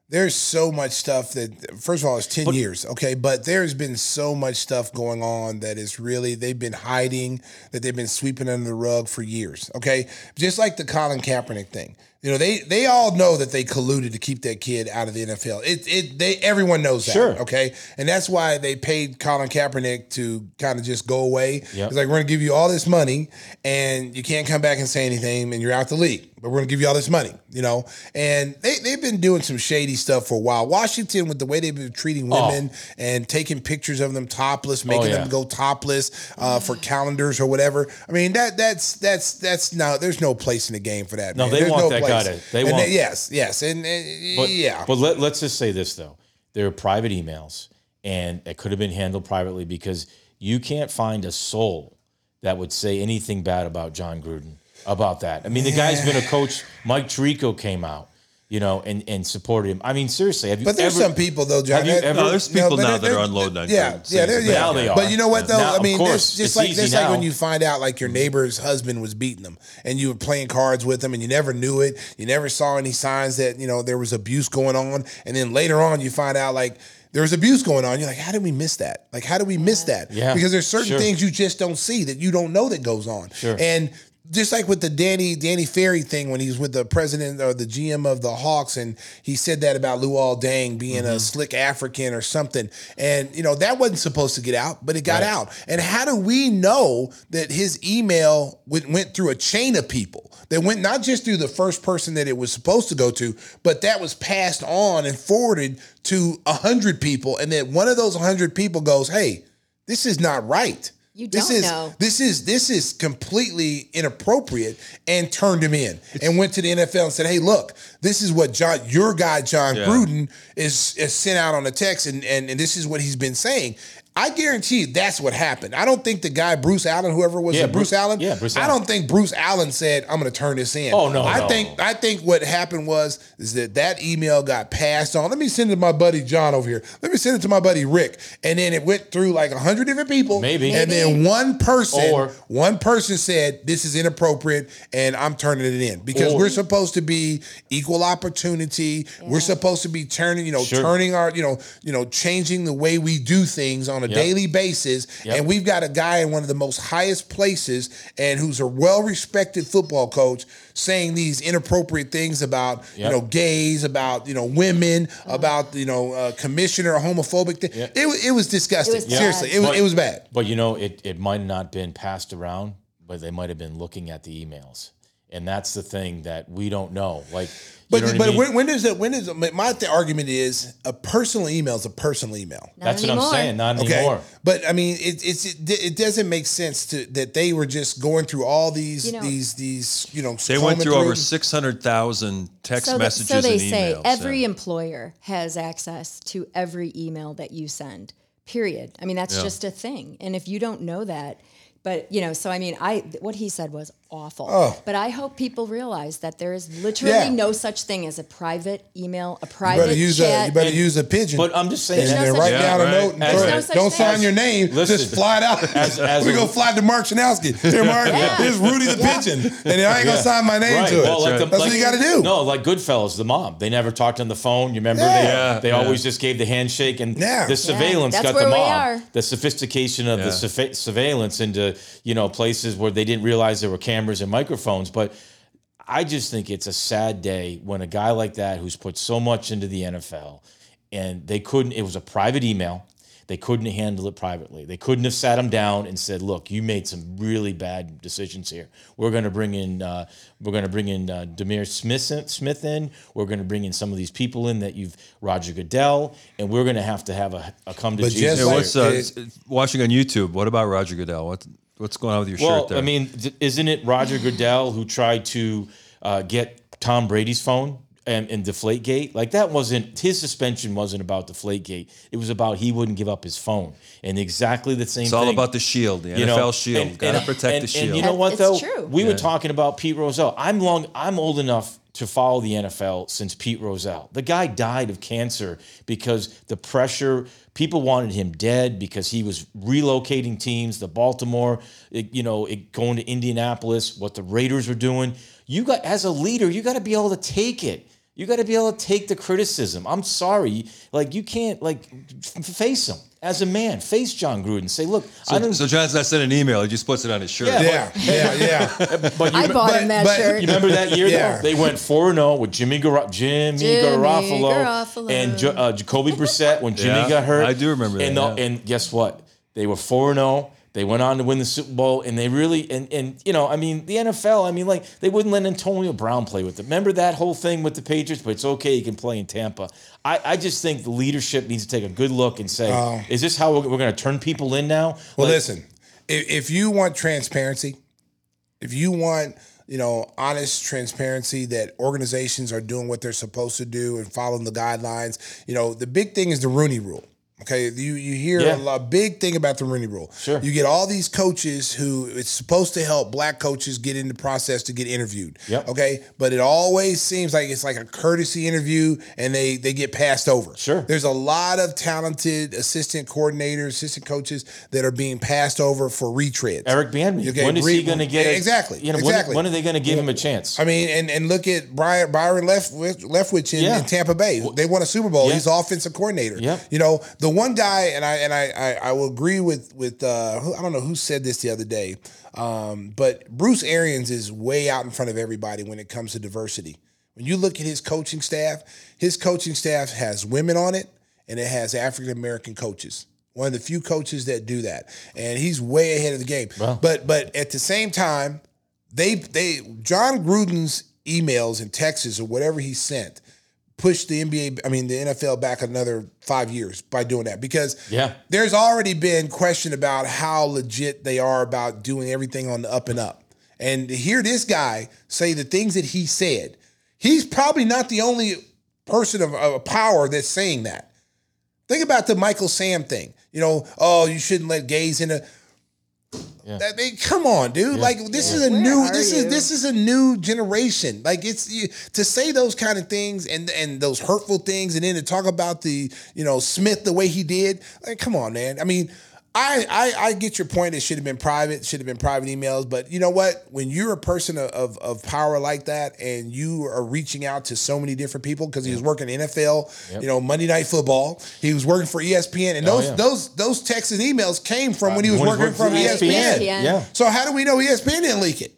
there's so much stuff that first of all, it's 10 years, okay? But there's been so much stuff going on that is really they've been hiding, that they've been sweeping under the rug for years. Okay. Just like the Colin Kaepernick thing. You know, they they all know that they colluded to keep that kid out of the NFL. It it they everyone knows that. Sure. Okay. And that's why they paid Colin Kaepernick to kind of just go away. Yep. It's like we're gonna give you all this money and you can't come back and say anything and you're out the league. But we're gonna give you all this money, you know? And they, they've been doing some shady stuff for a while. Washington, with the way they've been treating women and taking pictures of them topless, making Oh. yeah. them go topless uh, for calendars or whatever. I mean, that that's that's that's no there's no place in the game for that. No, man. they There's want no that place. Guy to- they And want- yes, yes. And, and But, yeah. But let, let's just say this though: there are private emails, and it could have been handled privately because you can't find a soul that would say anything bad about Jon Gruden about that. I mean, the guy's been a coach. Mike Tirico came out, you know, and and supported him. I mean, seriously, have you? But there's ever, some people though, John. Have you ever? No, there's people but now that are unloading on Yeah, Gruden, yeah, saying there- some yeah. Now they are. But you know what though? Now, I mean, course, there's just it's like easy just like when you find out like your mm-hmm. neighbor's husband was beating them, and you were playing cards with them, and you never knew it. You never saw any signs that you know there was abuse going on, and then later on you find out like. There was abuse going on. You're like, how did we miss that? Like, how did we miss that? Yeah, Because there's certain sure. things you just don't see that you don't know that goes on. Sure. And just like with the Danny Danny Ferry thing when he was with the president or the GM of the Hawks and he said that about Luol Deng being Mm-hmm. a slick African or something and you know that wasn't supposed to get out but it got Right. out and how do we know that his email went, went through a chain of people that went not just through the first person that it was supposed to go to but that was passed on and forwarded to a hundred people and that one of those hundred people goes hey this is not right You this don't is know. this is this is completely inappropriate and turned him in and went to the NFL and said, "Hey, look, this is what John your guy John Yeah. Gruden is is sent out on the text and, and and this is what he's been saying." I guarantee you that's what happened. I don't think the guy Bruce Allen, whoever was Yeah, it, Bruce Bru- Allen. yeah, Bruce Allen. I don't think Bruce Allen said, "I'm going to turn this in." Oh, no, I no. think I think what happened was is that that email got passed on. Let me send it to my buddy John over here. Let me send it to my buddy Rick, and then it went through like a hundred different people. Maybe. and then one person, Or- one person said this is inappropriate, and I'm turning it in because Or- we're supposed to be equal opportunity. We're supposed to be turning, you know, Sure. turning our, you know, you know, changing the way we do things on a Yep. daily basis. Yep. And we've got a guy in one of the most highest places, and who's a well-respected football coach, saying these inappropriate things about, you know, gays, about you know, women, about you know, uh, commissioner homophobic thing. Yep. It, it was disgusting. It was Seriously, it was But- it was bad. But you know, it, it might not been passed around, but they might have been looking at the emails. And that's the thing that we don't know. Like, you But know what I but mean? when, when does it? When is it, my th- argument is a personal email is a personal email. Not that's what I'm saying. Not Okay, anymore. but I mean, it, it's it, it doesn't make sense to that they were just going through all these You know- these these you know They went combing through over 600,000 text so, th- messages so they and say emails. every yeah. employer has access to every email that you send. Period. I mean, that's Yeah. just a thing. And if you don't know that, But you know, so I mean, I what he said was awful. Oh. But I hope people realize that there is literally Yeah. no such thing as a private email, a You private better use a chat. you better use a pigeon. But I'm just saying, and There's no then write down Yeah, a right. note and There's throw no it. such Don't thing. sign your name. Listen. just fly it out. As- as (laughs) we a- go fly to Mark Chanowski. Here, Mark. Yeah. Here's Rudy the pigeon, and I ain't gonna sign my name Right. to it. Well, like the- That's like- what you got to do. No, like Goodfellas, the mob. They never talked on the phone. You remember? Yeah. They, they Yeah. always just gave the handshake, and the surveillance got the we mob. The sophistication of the surveillance into you know places where they didn't realize there were cameras and microphones. But I just think it's a sad day when a guy like that, who's put so much into the NFL, and they couldn't. It was a private email. They couldn't handle it privately. They couldn't have sat him down and said, "Look, you made some really bad decisions here. We're going to bring in, uh, we're going to bring in uh, DeMaurice Smith, Smith in. We're going to bring in some of these people in that you've Roger Goodell, and we're going to have to have a, a come to But Jesus. just Hey, like- what's uh, it- watching on YouTube? What about Roger Goodell? What what's going on with your Well, shirt there? I mean, d- isn't it Roger Goodell who tried to uh, get Tom Brady's phone and, and Deflategate? Like that wasn't his suspension wasn't about Deflategate. It was about he wouldn't give up his phone, and exactly the same. Thing. It's all thing. about the shield, the You NFL know, shield. and- Got to and- protect and- the shield. And you know what It's though? true. We were talking about Pete Rozelle. I'm long. I'm old enough to follow the NFL since Pete Rozelle. The guy died of cancer because the pressure. People wanted him dead because he was relocating teams. The Baltimore, it- you know, it, going to Indianapolis. What the Raiders were doing. You got as a leader, you got to be able to take it. You got to be able to take the criticism. I'm sorry, like you can't like f- face him as a man. Face Jon Gruden. Say, look, I so, don't. so John's not sending an email; he just puts it on his shirt. Yeah. Yeah, yeah, yeah. (laughs) but you, I bought him that but- shirt. You remember that year? Yeah. though? They went 4 0 with Jimmy, Gar- Jimmy, Jimmy Garoppolo, Garoppolo. and jo- uh, Jacoby Brissett when Jimmy Yeah, got hurt. I do remember and that, the- yeah. and guess what? They were 4 0. They went on to win the Super Bowl, and they really and and you know, I mean, the NFL. I mean, like they wouldn't let Antonio Brown play with them. Remember that whole thing with the Patriots? But it's okay, he can play in Tampa. I, I just think the leadership needs to take a good look and say, oh. is this how we're, we're going to turn people in now? Well, Like, listen, if, if you want transparency, if you want you know honest transparency that organizations are doing what they're supposed to do and following the guidelines, you know the big thing is the Rooney Rule. Okay, you you hear Yeah. a lot, big thing about the Rooney Rule. Sure. you get all these coaches who it's supposed to help black coaches get in the process to get interviewed. Yep. Okay, but it always seems like it's like a courtesy interview, and they they get passed over. Sure. There's a lot of talented assistant coordinators, assistant coaches that are being passed over for retreads. Eric Bieniemy. Get when is re- he going to get it? exactly? You know, exactly. When, are they going to give him a chance? I mean, and, and look at Brian Byron Leftwich, Leftwich in, Yeah. in Tampa Bay. They won a Super Bowl. Yeah. He's offensive coordinator. Yeah. You know, the one guy, and I and I I, I will agree with with uh, who- I don't know who said this the other day, um, but Bruce Arians is way out in front of everybody when it comes to diversity. When you look at his coaching staff, his coaching staff has women on it, and it has African American coaches. One of the few coaches that do that, and he's way ahead of the game. Wow. But but at the same time, they they Jon Gruden's emails and texts or whatever he sent pushed the NBA, I mean the NFL back another five years by doing that because Yeah. there's already been question about how legit they are about doing everything on the up and up. And to hear this guy say the things that he said, he's probably not the only person of, of power that's saying that. Think about the Michael Sam thing. You know, oh, you shouldn't let gays in a Yeah. that they come on, dude. Like this is a Where new are this is this is a new generation. Like it's you, to say those kind of things and and those hurtful things, and then to talk about the you know Smith the way he did. Like, come on, man. I mean. I, I, I get your point. It should have been private. Should have been private emails. But you know what? When you're a person of, of, of power like that, and you are reaching out to so many different people, because he was working NFL, you know, Monday Night Football. He was working for ESPN, and Oh, those yeah. those those texts and emails came from when he uh, was When he working worked from E ESPN. ESPN. Yeah. So how do we know ESPN didn't leak it?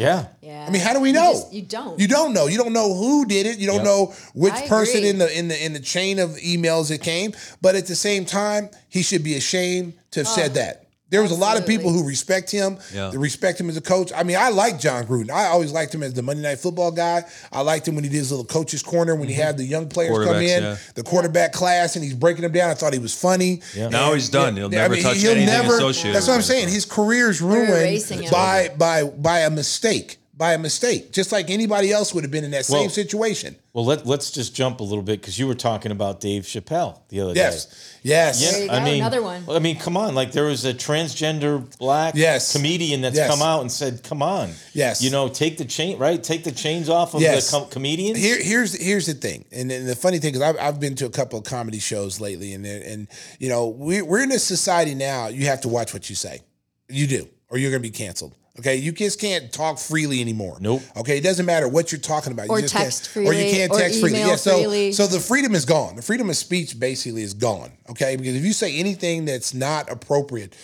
Yeah. Yeah. I mean, how do we You know? just- You, don't. You don't know. You don't know who did it. You don't Yep. know which I person agree. in the in the in the chain of emails it came. But at the same time, he should be ashamed to have oh. said that. There was a lot of people who respect him, Yeah. that respect him as a coach. I mean, I like Jon Gruden. I always liked him as the Monday Night Football guy. I liked him when he did his little coaches corner when he mm-hmm. had the young players come in, yeah. the quarterback class, and he's breaking them down. I thought he was funny. Now he's done. He'll never touch anything associated That's what I'm saying. His career's ruined erasing by by by a mistake by a mistake, just like anybody else would have been in that same Well- situation. Well, let, let's just jump a little bit because you were talking about Dave Chappelle the other Yes, day. yes, There you I mean, another one. I mean, come on! Like there was a transgender black Yes. comedian that's Yes. come out and said, "Come on, Yes. you know, take the chain, right? Take the chains off of Yes. the com- comedians." Here, here's here's the thing, and, and the funny thing is, I've, I've been to a couple of comedy shows lately, and they're- and you know, we, we're in a society now. You have to watch what you say, you do, or you're going to be canceled. Okay, you just can't talk freely anymore. Nope. Okay, it doesn't matter what you're talking about. You Or just text can't, or you freely, can't or text freely. Yeah, so freely. so the freedom is gone. The freedom of speech basically is gone. Okay, because if you say anything that's not appropriate,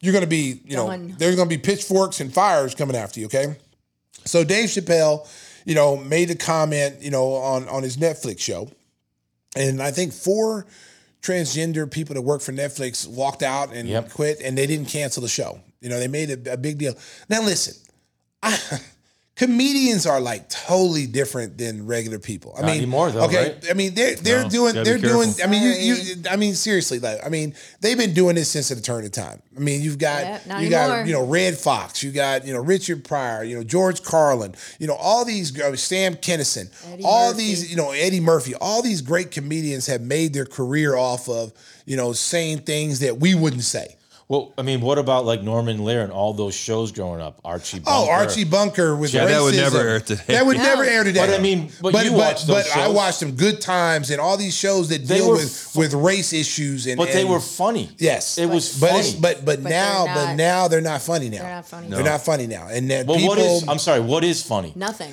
you're going to be, you know, Done. there's going to be pitchforks and fires coming after you. Okay. So Dave Chappelle, you know, made a comment, you know, on on his Netflix show, and I think four transgender people that work for Netflix walked out and Yep. quit, and they didn't cancel the show. You know, they made a, a big deal. Now listen, I, (laughs) comedians are like totally different than regular people. I Not mean, anymore, though, okay. right? I mean, they're they're No, doing they're doing. I mean, you, you I mean, seriously, like I mean, they've been doing this since the turn of time. I mean, you've got Yeah, not you got you know Redd Foxx, you got you know Richard Pryor, you know George Carlin, you know all these uh, Sam Kinison, Eddie all Murphy. these you know Eddie Murphy, all these great comedians have made their career off of you know saying things that we wouldn't say. Well, I mean, what about like Norman Lear and all those shows growing up? Archie. Oh, Bunker. Oh, Archie Bunker was Yeah, racism. that would never air today. That would No. never air today. But I mean, but you watched those but I watched them. Good Times and all these shows that They deal were with f- with race issues and But they were funny. Yes, it was but funny. it's, but but, But now they're but not- now they're not funny now. They're not funny. They're not funny now. And that well, people, what is? I'm sorry. What is funny? Nothing.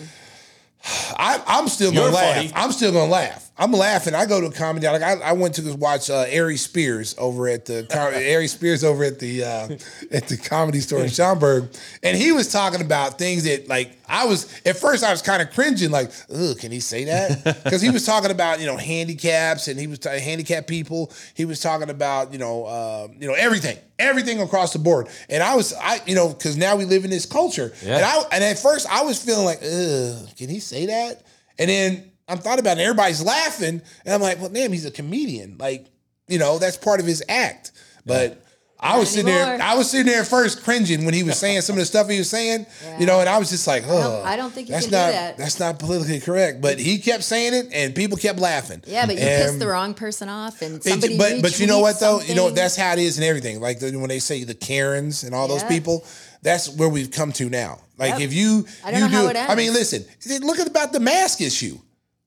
(sighs) I, I'm still gonna You're laugh. funny. I'm still gonna laugh. I'm laughing. I go to a comedy. Like I, I went to watch uh, Ari Spears over at the (laughs) Ari Spears over at the uh, at the comedy store in Schaumburg, and he was talking about things that like I was at first I was kind of cringing, like, "Ugh, can he say that?" (laughs) Because he was talking about you know handicaps and he was talking handicapped people. He was talking about you know uh, you know everything, everything across the board. And I was I you know because now we live in this culture, Yeah. and I and at first I was feeling like, Ugh, can he say that? And then I'm thought about it, and everybody's laughing, and I'm like, well, damn, he's a comedian. Like, you know, that's part of his act. But I was sitting there. I was sitting there first cringing when he was saying some of the stuff he was saying, you know, and I was just like, oh, I don't think you that's can do not that. that's not politically correct. But he kept saying it, and people kept laughing. Yeah, but you And- pissed the wrong person off, and it- somebody. but but you know what though? You know that's how it is and everything. Like the, when they say the Karens and all those people, that's where we've come to now. Like Yep. if you I don't you know do, how it I mean, listen, look at about the mask issue.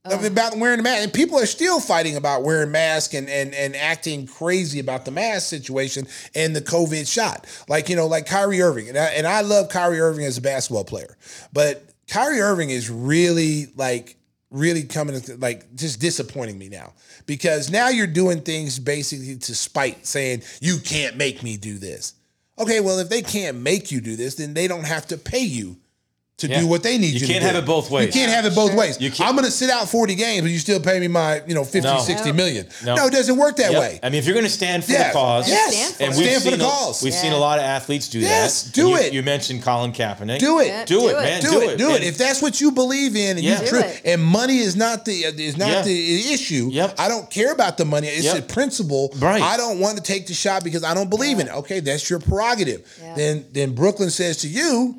Oh. About wearing the mask, and people are still fighting about wearing masks and, and and acting crazy about the mask situation and the COVID shot. Like you know, like Kyrie Irving, and I, and I love Kyrie Irving as a basketball player, but Kyrie Irving is really like really coming to like just disappointing me now because now you're doing things basically to spite, saying you can't make me do this. Okay, well if they can't make you do this, then they don't have to pay you to Yeah. do what they need You you, can't to do. have it both ways. You can't have it both Sure. ways. You can't- I'm going to sit out 40 games, but you still pay me my, you know, 50, No. 60 No. No. No. it doesn't work that Yep. way. I mean, if you're going to stand for Yes. the cause, Yes. Stand for and we've Stand for seen the a- cause. We've seen a lot of athletes do Yes, that. do you, it. You mentioned Colin Kaepernick. Do it. Yeah, Do, do it, it. man. do, do it, do it. And- If that's what you believe in and Yeah. you Do true, and money is not the uh, is not Yeah. the issue. Yep. I don't care about the money. It's Yep. a principle. Right. I don't want to take the shot because I don't believe in it. Okay, that's your prerogative. Then then Brooklyn says to you,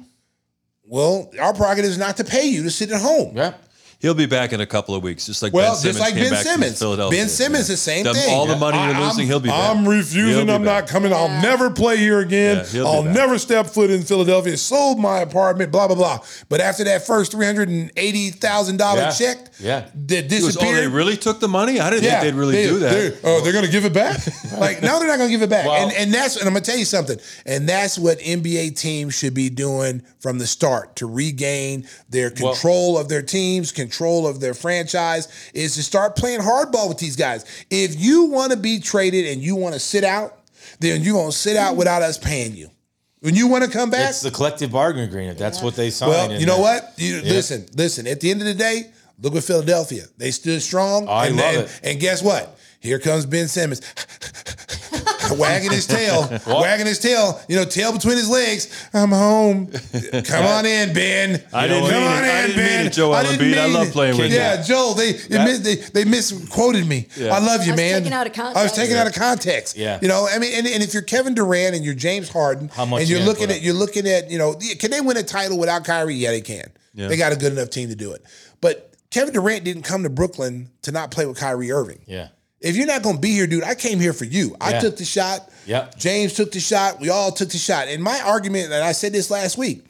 well, our prerogative is not to pay you to sit at home. yeah. He'll be back in a couple of weeks, just like Well, Ben Simmons just like came Ben back Simmons. Philadelphia. Ben Simmons, the same The- thing. All the Yeah. money you're losing, I'm- he'll be back. I'm refusing. I'm back. not coming. I'll never play here again. Yeah, I'll never step foot in Philadelphia. Sold my apartment. Blah blah blah. But after that first three hundred and eighty thousand dollar Yeah. check, Yeah. that He was, disappeared. oh, they really took the money? I didn't think they'd really they- do that. They're, oh, they're gonna give it back? (laughs) like, no, they're not gonna give it back. Well- and and that's and I'm gonna tell you something. And that's what NBA teams should be doing from the start to regain their Well- control of their teams, control of their franchise, is to start playing hardball with these guys. If you want to be traded and you want to sit out, then you're gonna sit out without us paying you. When you want to come back, It's the collective bargaining agreement. That's what they signed. well, and you know that- what? You, Listen, listen. At the end of the day, look at Philadelphia. They stood strong. Oh, I and, love and, it. and guess what? Here comes Ben Simmons. (laughs) (laughs) wagging his tail, (laughs) wagging his tail, you know, tail between his legs. I'm home. Come on in, Ben. I didn't Come mean on it. I in, didn't mean Ben. it, Joel I didn't Embiid. I mean love it. playing with you. Yeah, Joel, they they, mis- they they misquoted me. Yeah. I love you, I was man. taken out of I was context. taken out of context. Yeah. You know, I mean, and, and if you're Kevin Durant and you're James Harden, How much and you you're gonna looking at you're looking at, you know, can they win a title without Kyrie? Yeah, they can. Yeah. They got a good enough team to do it. But Kevin Durant didn't come to Brooklyn to not play with Kyrie Irving. Yeah. If you're not going to be here, dude, I came here for you. I Yeah. took the shot. Yep. James took the shot. We all took the shot. And my argument, and I said this last week,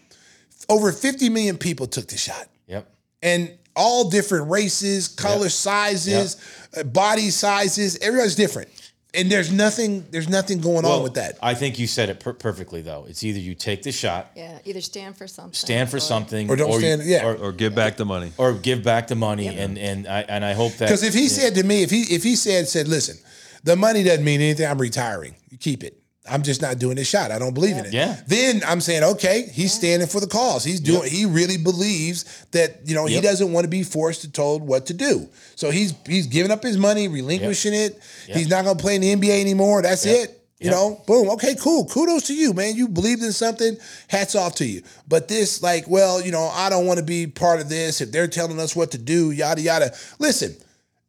over 50 million people took the shot. Yep. And all different races, color, sizes, uh, body sizes. Everybody's different. And there's nothing, there's nothing going on with that. I think you said it per- perfectly, though. It's either you take the shot, Yeah, either stand for something. stand for something, Or don't you- stand- yeah. or, Or give back the money. or give back the money. And and I and I hope that Because if he said to me, if he if he said said, listen, the money doesn't mean anything. I'm retiring. You keep it. I'm just not doing this shot. I don't believe in it. Yeah. Then I'm saying, okay, he's standing for the cause. He's doing. He really believes that you know he doesn't want to be forced to told what to do. So he's he's giving up his money, relinquishing it. He's not going to play in the NBA anymore. That's it. You Yep. know, boom. Okay, cool. Kudos to you, man. You believed in something. Hats off to you. But this, like, well, you know, I don't want to be part of this. If they're telling us what to do, yada yada. Listen,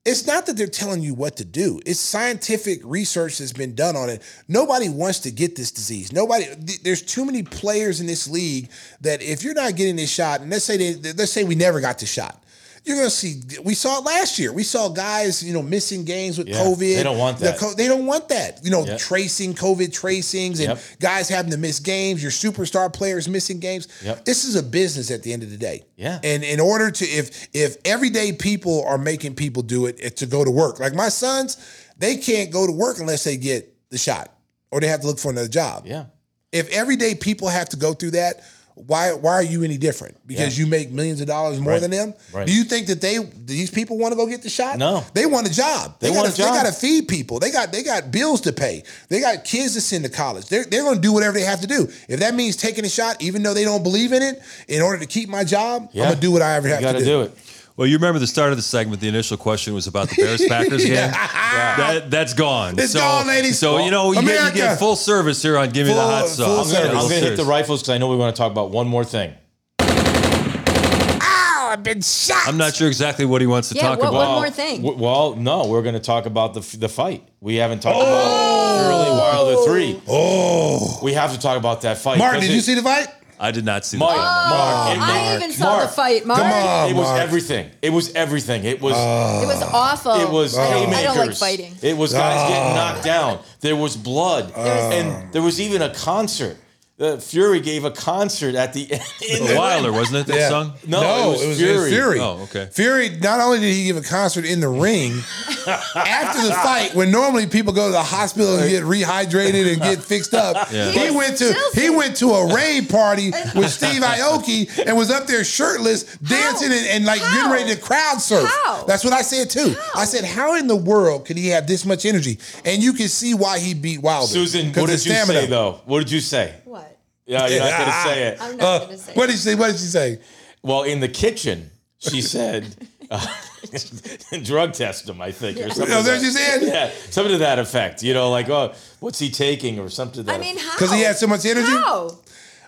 it's not that they're telling you what to do. It's scientific research that's been done on it. Nobody wants to get this disease. Nobody. th- There's too many players in this league that if you're not getting this shot, and let's say they, let's say we never got the shot, you're gonna see. We saw it last year. We saw guys, you know, missing games with Yeah, COVID. they don't want The that. co- they don't want that. You know, Yep. tracing COVID tracings and Yep. guys having to miss games. Your superstar players missing games. Yep. This is a business at the end of the day. Yeah. And in order to, if if everyday people are making people do it, it to go to work. Like my sons, they can't go to work unless they get the shot, or they have to look for another job. yeah. If everyday people have to go through that, why why are you any different? Because Yeah. you make millions of dollars more Right. than them. Right. Do you think that they these people want to go get the shot? No. they want a job. They gotta, want a job. They got to feed people. They got they got bills to pay. They got kids to send to college. They're they're going to do whatever they have to do. If that means taking a shot, even though they don't believe in it, in order to keep my job, Yeah. I'm gonna do what I ever have You got to to do it. Well, you remember the start of the segment. The initial question was about the Bears Packers (laughs) game. That, that's gone. It's gone, ladies. So you know you get, you get full service here on Give Me the Full- Hot Sauce. I'm gonna. I'm gonna hit the rifles because I know we want to talk about one more thing. Ow! I've been shot. I'm not sure exactly what he wants to Yeah, talk what- about. what more thing? W- Well, no, we're going to talk about the f- the fight. We haven't talked oh. about Early Wilder three. Oh, We have to talk about that fight. Martin, 'cause did it- you see the fight? I did not see Mark, that. Mark, it- I Mark, even saw Mark, the fight, Mark. Come on, It was Mark. everything. It was everything. It was. It was ah. awful. It was ah. I don't, I haymakers. don't like fighting. It was guys getting ah. knocked down. There was blood, and there was even a concert. Uh, Fury gave a concert at the end. (laughs) in the Wilder, wasn't it? That Yeah. song? No, it was Fury. Fury. Oh, okay. Fury. Not only did he give a concert in the ring (laughs) after the fight, when normally people go to the hospital and get rehydrated and get fixed up, (laughs) Yeah. he went to he went to a rave party with Steve Aoki and was up there shirtless, dancing and, and like getting How? ready to crowd surf. How? That's what I said too. I said, how in the world could he have this much energy? And you can see why he beat Wilder. Susan, 'Cause what the did you stamina. say though? What did you say? What? Yeah, you're not going to say it. I'm not Uh, going to say. It. What did she say? What did she say? Well, in the kitchen, she (laughs) said, uh, (laughs) drug test him, I think, or something. Oh, to there that- she said? Yeah, something to that effect. You know, like, oh, what's he taking, or something to that. I mean, how? Because he had so much energy. How?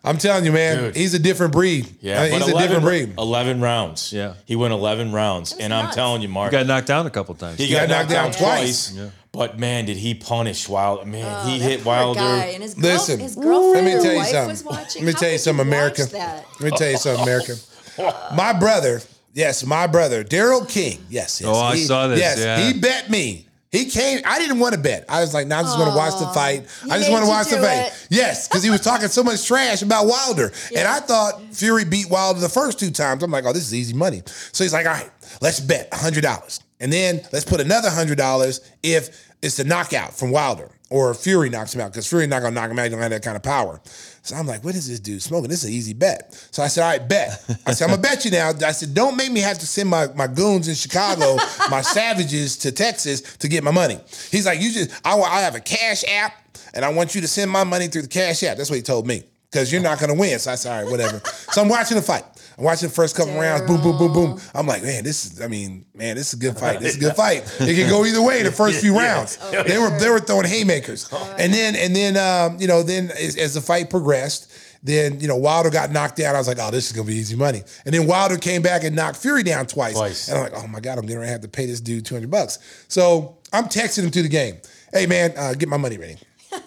I'm telling you, man, Dude. he's a different breed. yeah, I mean, but he's a different breed. 11 rounds. Yeah. he went 11 rounds, and I'm nuts. telling you, Mark, Got knocked down a couple times. he got knocked down twice. But man, did he punish Wilder? Man, Oh, he that hit Wilder. Guy. And his, girl, Listen, his girlfriend let me tell you wife was something. watching. Let me tell you could something, America. Let me tell you something, America. (laughs) My brother, yes, my brother, Daryl King. Yes, yes. Oh, I he- saw this, Yes, yeah. he bet me. He came. I didn't want to bet. I was like, "No, I'm just want to watch the fight. He I just want to watch the fight." it. Yes, because he was talking so much trash about Wilder, and I thought Fury beat Wilder the first two times. I'm like, "Oh, this is easy money." So he's like, "All right, let's bet hundred dollars, and then let's put another hundred dollars if it's the knockout from Wilder or Fury knocks him out because Fury not gonna knock him out. He don't have that kind of power." So I'm like, what is this dude smoking? This is an easy bet. So I said, all right, bet. I said, I'm gonna (laughs) bet you now. I said, don't make me have to send my, my goons in Chicago, (laughs) my savages to Texas to get my money. He's like, you just, I, I have a cash app and I want you to send my money through the cash app. That's what he told me. Because you're oh. not gonna win. So I said, all right, whatever. so I'm watching the fight. I'm watching the first couple rounds, boom, boom, boom, boom. I'm like, man, this is, I mean, man, this is a good fight. This is a good (laughs) fight. It can go either way in the first few (laughs) rounds. They were they were throwing haymakers, and then and then um, you know then as, as the fight progressed. Then you know Wilder got knocked down. I was like, "Oh, this is gonna be easy money." And then Wilder came back and knocked Fury down twice. Twice. And I'm like, "Oh my god, I'm gonna have to pay this dude 200 bucks." So I'm texting him through the game. Hey man, uh, get my money ready. (laughs)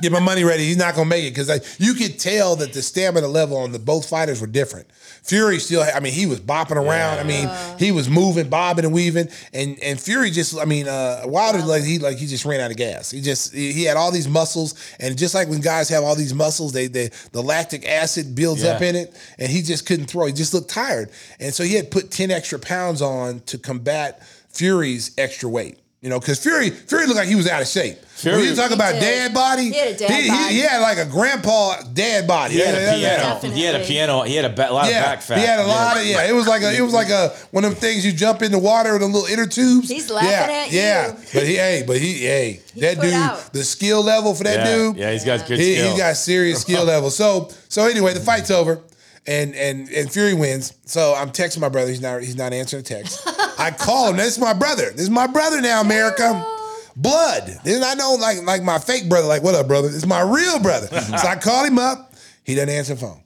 Get my money ready. He's not gonna make it because you could tell that the stamina level on the both fighters were different. Fury still, I mean, he was bopping around. I mean, he was moving, bobbing and weaving, and and Fury just, I mean, uh, Wilder like he like he just ran out of gas. He just he he had all these muscles, and just like when guys have all these muscles, they they the lactic acid builds up in it, and he just couldn't throw. He just looked tired, and so he had put ten extra pounds on to combat Fury's extra weight. You know, because Fury Fury looked like he was out of shape. When Fury- you talk about did. dad body. He had a dad he, he- body. he had like a grandpa dad body. He had a yeah, piano. yeah. He had a piano. He had a ba- lot of back fat. he had a lot of yeah. It was like a it was like a one of them things you jump in the water with the little inner tubes. He's laughing yeah, at yeah. you. Yeah, but he hey, but he hey that dude out. the skill level for that Yeah, dude. yeah, he's got good he, skill. He's got serious (laughs) skill level. So so anyway, the fight's over. And and and Fury wins. So I'm texting my brother. He's not he's not answering the text. (laughs) I call him. This is my brother. This is my brother now, America. Blood. This is not no like like my fake brother. Like what up, brother? It's my real brother. so I call him up. He doesn't answer the phone.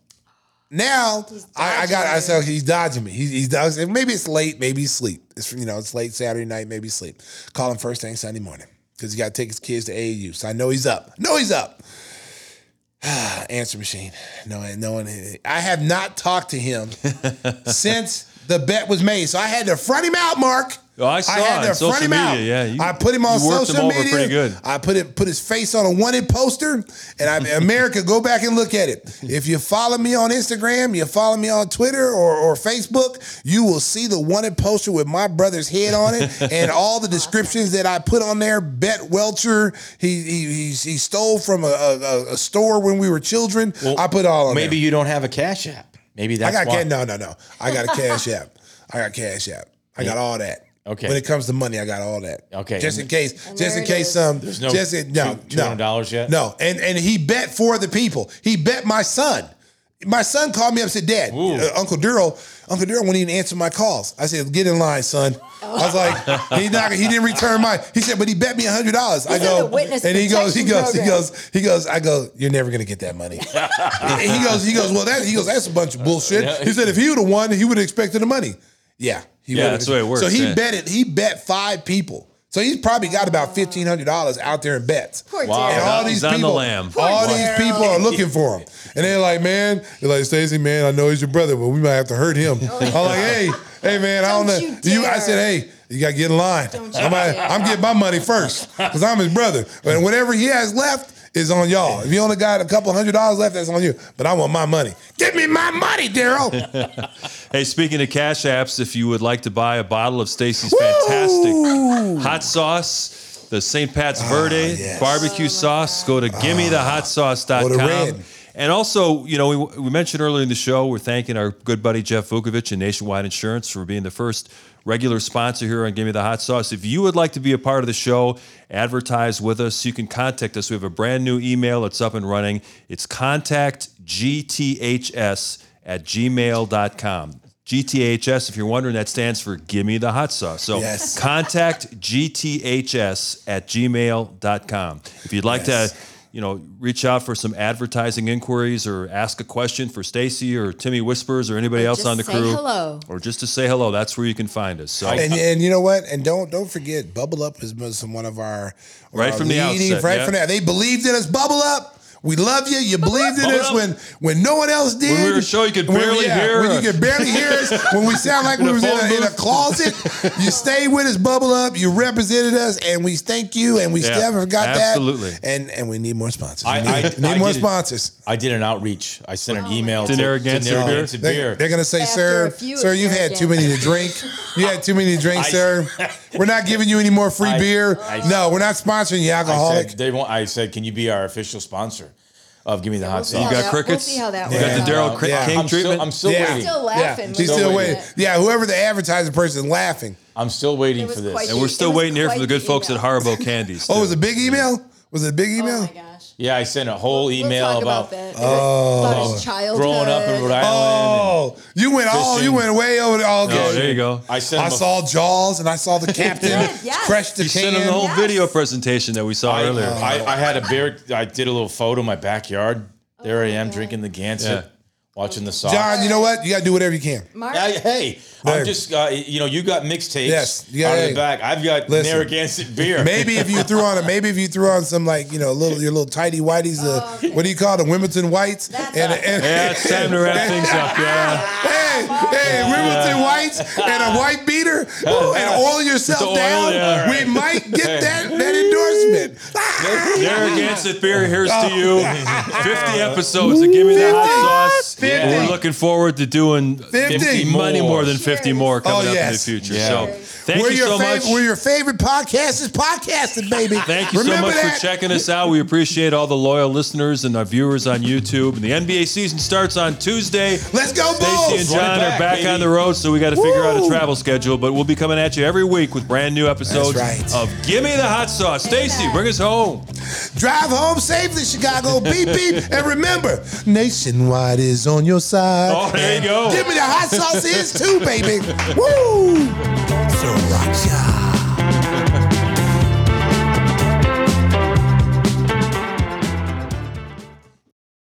Now I, I got I dodging said he's dodging me. He's, he's dodging. Maybe it's late. Maybe he's asleep. It's you know it's late Saturday night. Maybe he's asleep. Call him first thing Sunday morning because he got to take his kids to AAU. So I know he's up. No, he's up. (sighs) Answer machine. No, no one. I have not talked to him (laughs) since the bet was made. So I had to front him out, Mark. Oh, I saw had on to social front him media, out. yeah, you- I put him on you social him over media. pretty good. I put it put his face on a wanted poster, and I America go back and look at it. If you follow me on Instagram, you follow me on Twitter or, or Facebook, you will see the wanted poster with my brother's head on it (laughs) and all the descriptions that I put on there. Bet Welcher, he he he, he stole from a, a, a store when we were children. I put all on Maybe there. you don't have a cash app. Maybe I got why. cash. No, no, no. I got a cash app. I got cash app. I got all that. Okay. When it comes to money, I got all that. Okay. Just in case. And just in case is. some. There's no just in, no no $200 yet? No. And and he bet for the people. He bet my son. My son called me up and said, Dad, uh, Uncle Daryl, Uncle Daryl wouldn't even answer my calls. I said, Get in line, son. I was like, (laughs) he not, he didn't return my. He said, but he bet me hundred dollars. I go, the witness and he goes, he protection goes, he goes, he goes. I go, you're never gonna get that money. And (laughs) he goes, he goes, well, that he goes, that's a bunch of bullshit. He said, if he would have won, he would have expected the money. Yeah, he Yeah, would've- that's the way it works, So he yeah. bet it. He bet five people. So he's probably got about fifteen hundred dollars out there in bets. Poor Wow. And all He's these on the people, lamb. all Poor these Daryl. people are looking for him, and they're like, "Man, they're like Stacey, man, I know he's your brother, but we might have to hurt him." Oh, I'm like, "Hey, hey, man, I don't Don't know." you You, I dare. said, "Hey, you got to get in line. Don't you I'm, dare. I'm getting my money first because I'm his brother, and whatever he has left." Is on y'all. If you only got a couple hundred dollars left, that's on you. But I want my money. Give me my money, Daryl. (laughs) Hey, speaking of cash apps, if you would like to buy a bottle of Stacey's fantastic hot sauce, the St. Pat's Verde Ah, yes. barbecue sauce, go to gimmethehot.sauce.com. to And also, you know, we, we mentioned earlier in the show, we're thanking our good buddy Jeff Vukovic and Nationwide Insurance for being the first regular sponsor here on Give Me the Hot Sauce. If you would like to be a part of the show, advertise with us, you can contact us. We have a brand new email that's up and running. It's contactgths at gmail.com. GTHS, if you're wondering, that stands for Give Me the Hot Sauce. So Yes. contact GTHS at gmail.com. If you'd like Yes. to, you know, reach out for some advertising inquiries or ask a question for Stacey or Timmy Whispers or anybody Or else on the say crew. hello. Or just to say hello, that's where you can find us. So And, and you know what? And don't don't forget, Bubble Up is was one of our Right our from the outset, right yeah. from there. They believed in us. Bubble Up. We love you. You believed in us when when no one else did. When we were a show, you could When- barely yeah, hear When us. you could barely hear us. (laughs) When we sound like In we a was in a, in a closet. (laughs) You stayed with us. Bubble Up. You represented us, and we thank you. And we Yeah, still haven't forgot absolutely. that. And and we need more sponsors. I- we need, I- need I more sponsors. I did an outreach. I sent Oh an email To to, Narragansett to beer? Narragansett They, beer. they're gonna say, After sir, sir, you've had too many to drink. You had too many to drink, (laughs) sir. We're not giving you any more free I- beer. I- no, we're not sponsoring you, I alcoholic. said, they want, I said, can you be our official sponsor of Give Me the Hot We'll Sauce? how got that- crickets? We'll see how that You works. got the out. Daryl Cri- Yeah. King I'm still, treatment? I'm still Yeah. waiting. Still yeah, laughing. she's when still we waiting. Yeah, whoever the advertising person is laughing. I'm still waiting It was for this. quite and we're It still was waiting here for quite the good the folks at email. Haribo (laughs) Candies. Oh, it was a big email. Was it a big Oh email? my gosh. Yeah, I sent a whole We'll email talk about, that. Oh. about his oh. childhood. growing up in Rhode oh, Island. Oh, you went all you Fishing. went way over. The, oh, Oh, there you go. I sent I him a- saw Jaws and I saw the (laughs) captain yes. crush the You can. sent him the whole Yes. video presentation that we saw I, earlier. I, I had a beer. I did a little photo in my backyard. There I am oh drinking the Gansett, Yeah. Watching the Sox. John, you know what? You got to do whatever you can. Mark, I- hey, There. I'm just, uh, you know, you got mixtapes Yes. Yeah, out of hey. the back. I've got Listen. Narragansett beer. (laughs) Maybe if you threw on a maybe if you threw on some like you know little your little tidy whities, the what do you call the Wimbledon whites? That's and, all. and, yeah, it's time to wrap things up. Yeah. (laughs) Hey, hey, Wimbledon whites and a white beater and oil yourself Oil, down. yeah. We might get that that endorsement. Narragansett beer, here's to you. (laughs) 50 episodes of Give Me the Hot Sauce. 50. We're looking forward to doing 50 many more. more than 50 more coming Oh, up in the future. Yeah. So thank we're you so favorite, much. We're your favorite podcast is podcasting, baby. Thank you Remember so much that? for checking us out. We appreciate all the loyal listeners and our viewers on YouTube. And the NBA season starts on Tuesday. Let's go, Stacey Bulls! and John Run it are back, back baby. on the road, so we got to figure out a travel schedule. But we'll be coming at you every week with brand new episodes right. of Give Me the Hot Sauce. Stacey, bring us home. Drive home safely, Chicago. beep beep. And remember, Nationwide is on your side. Oh, there you go. Give me the hot sauce is too, baby. (laughs) Woo! Sriracha.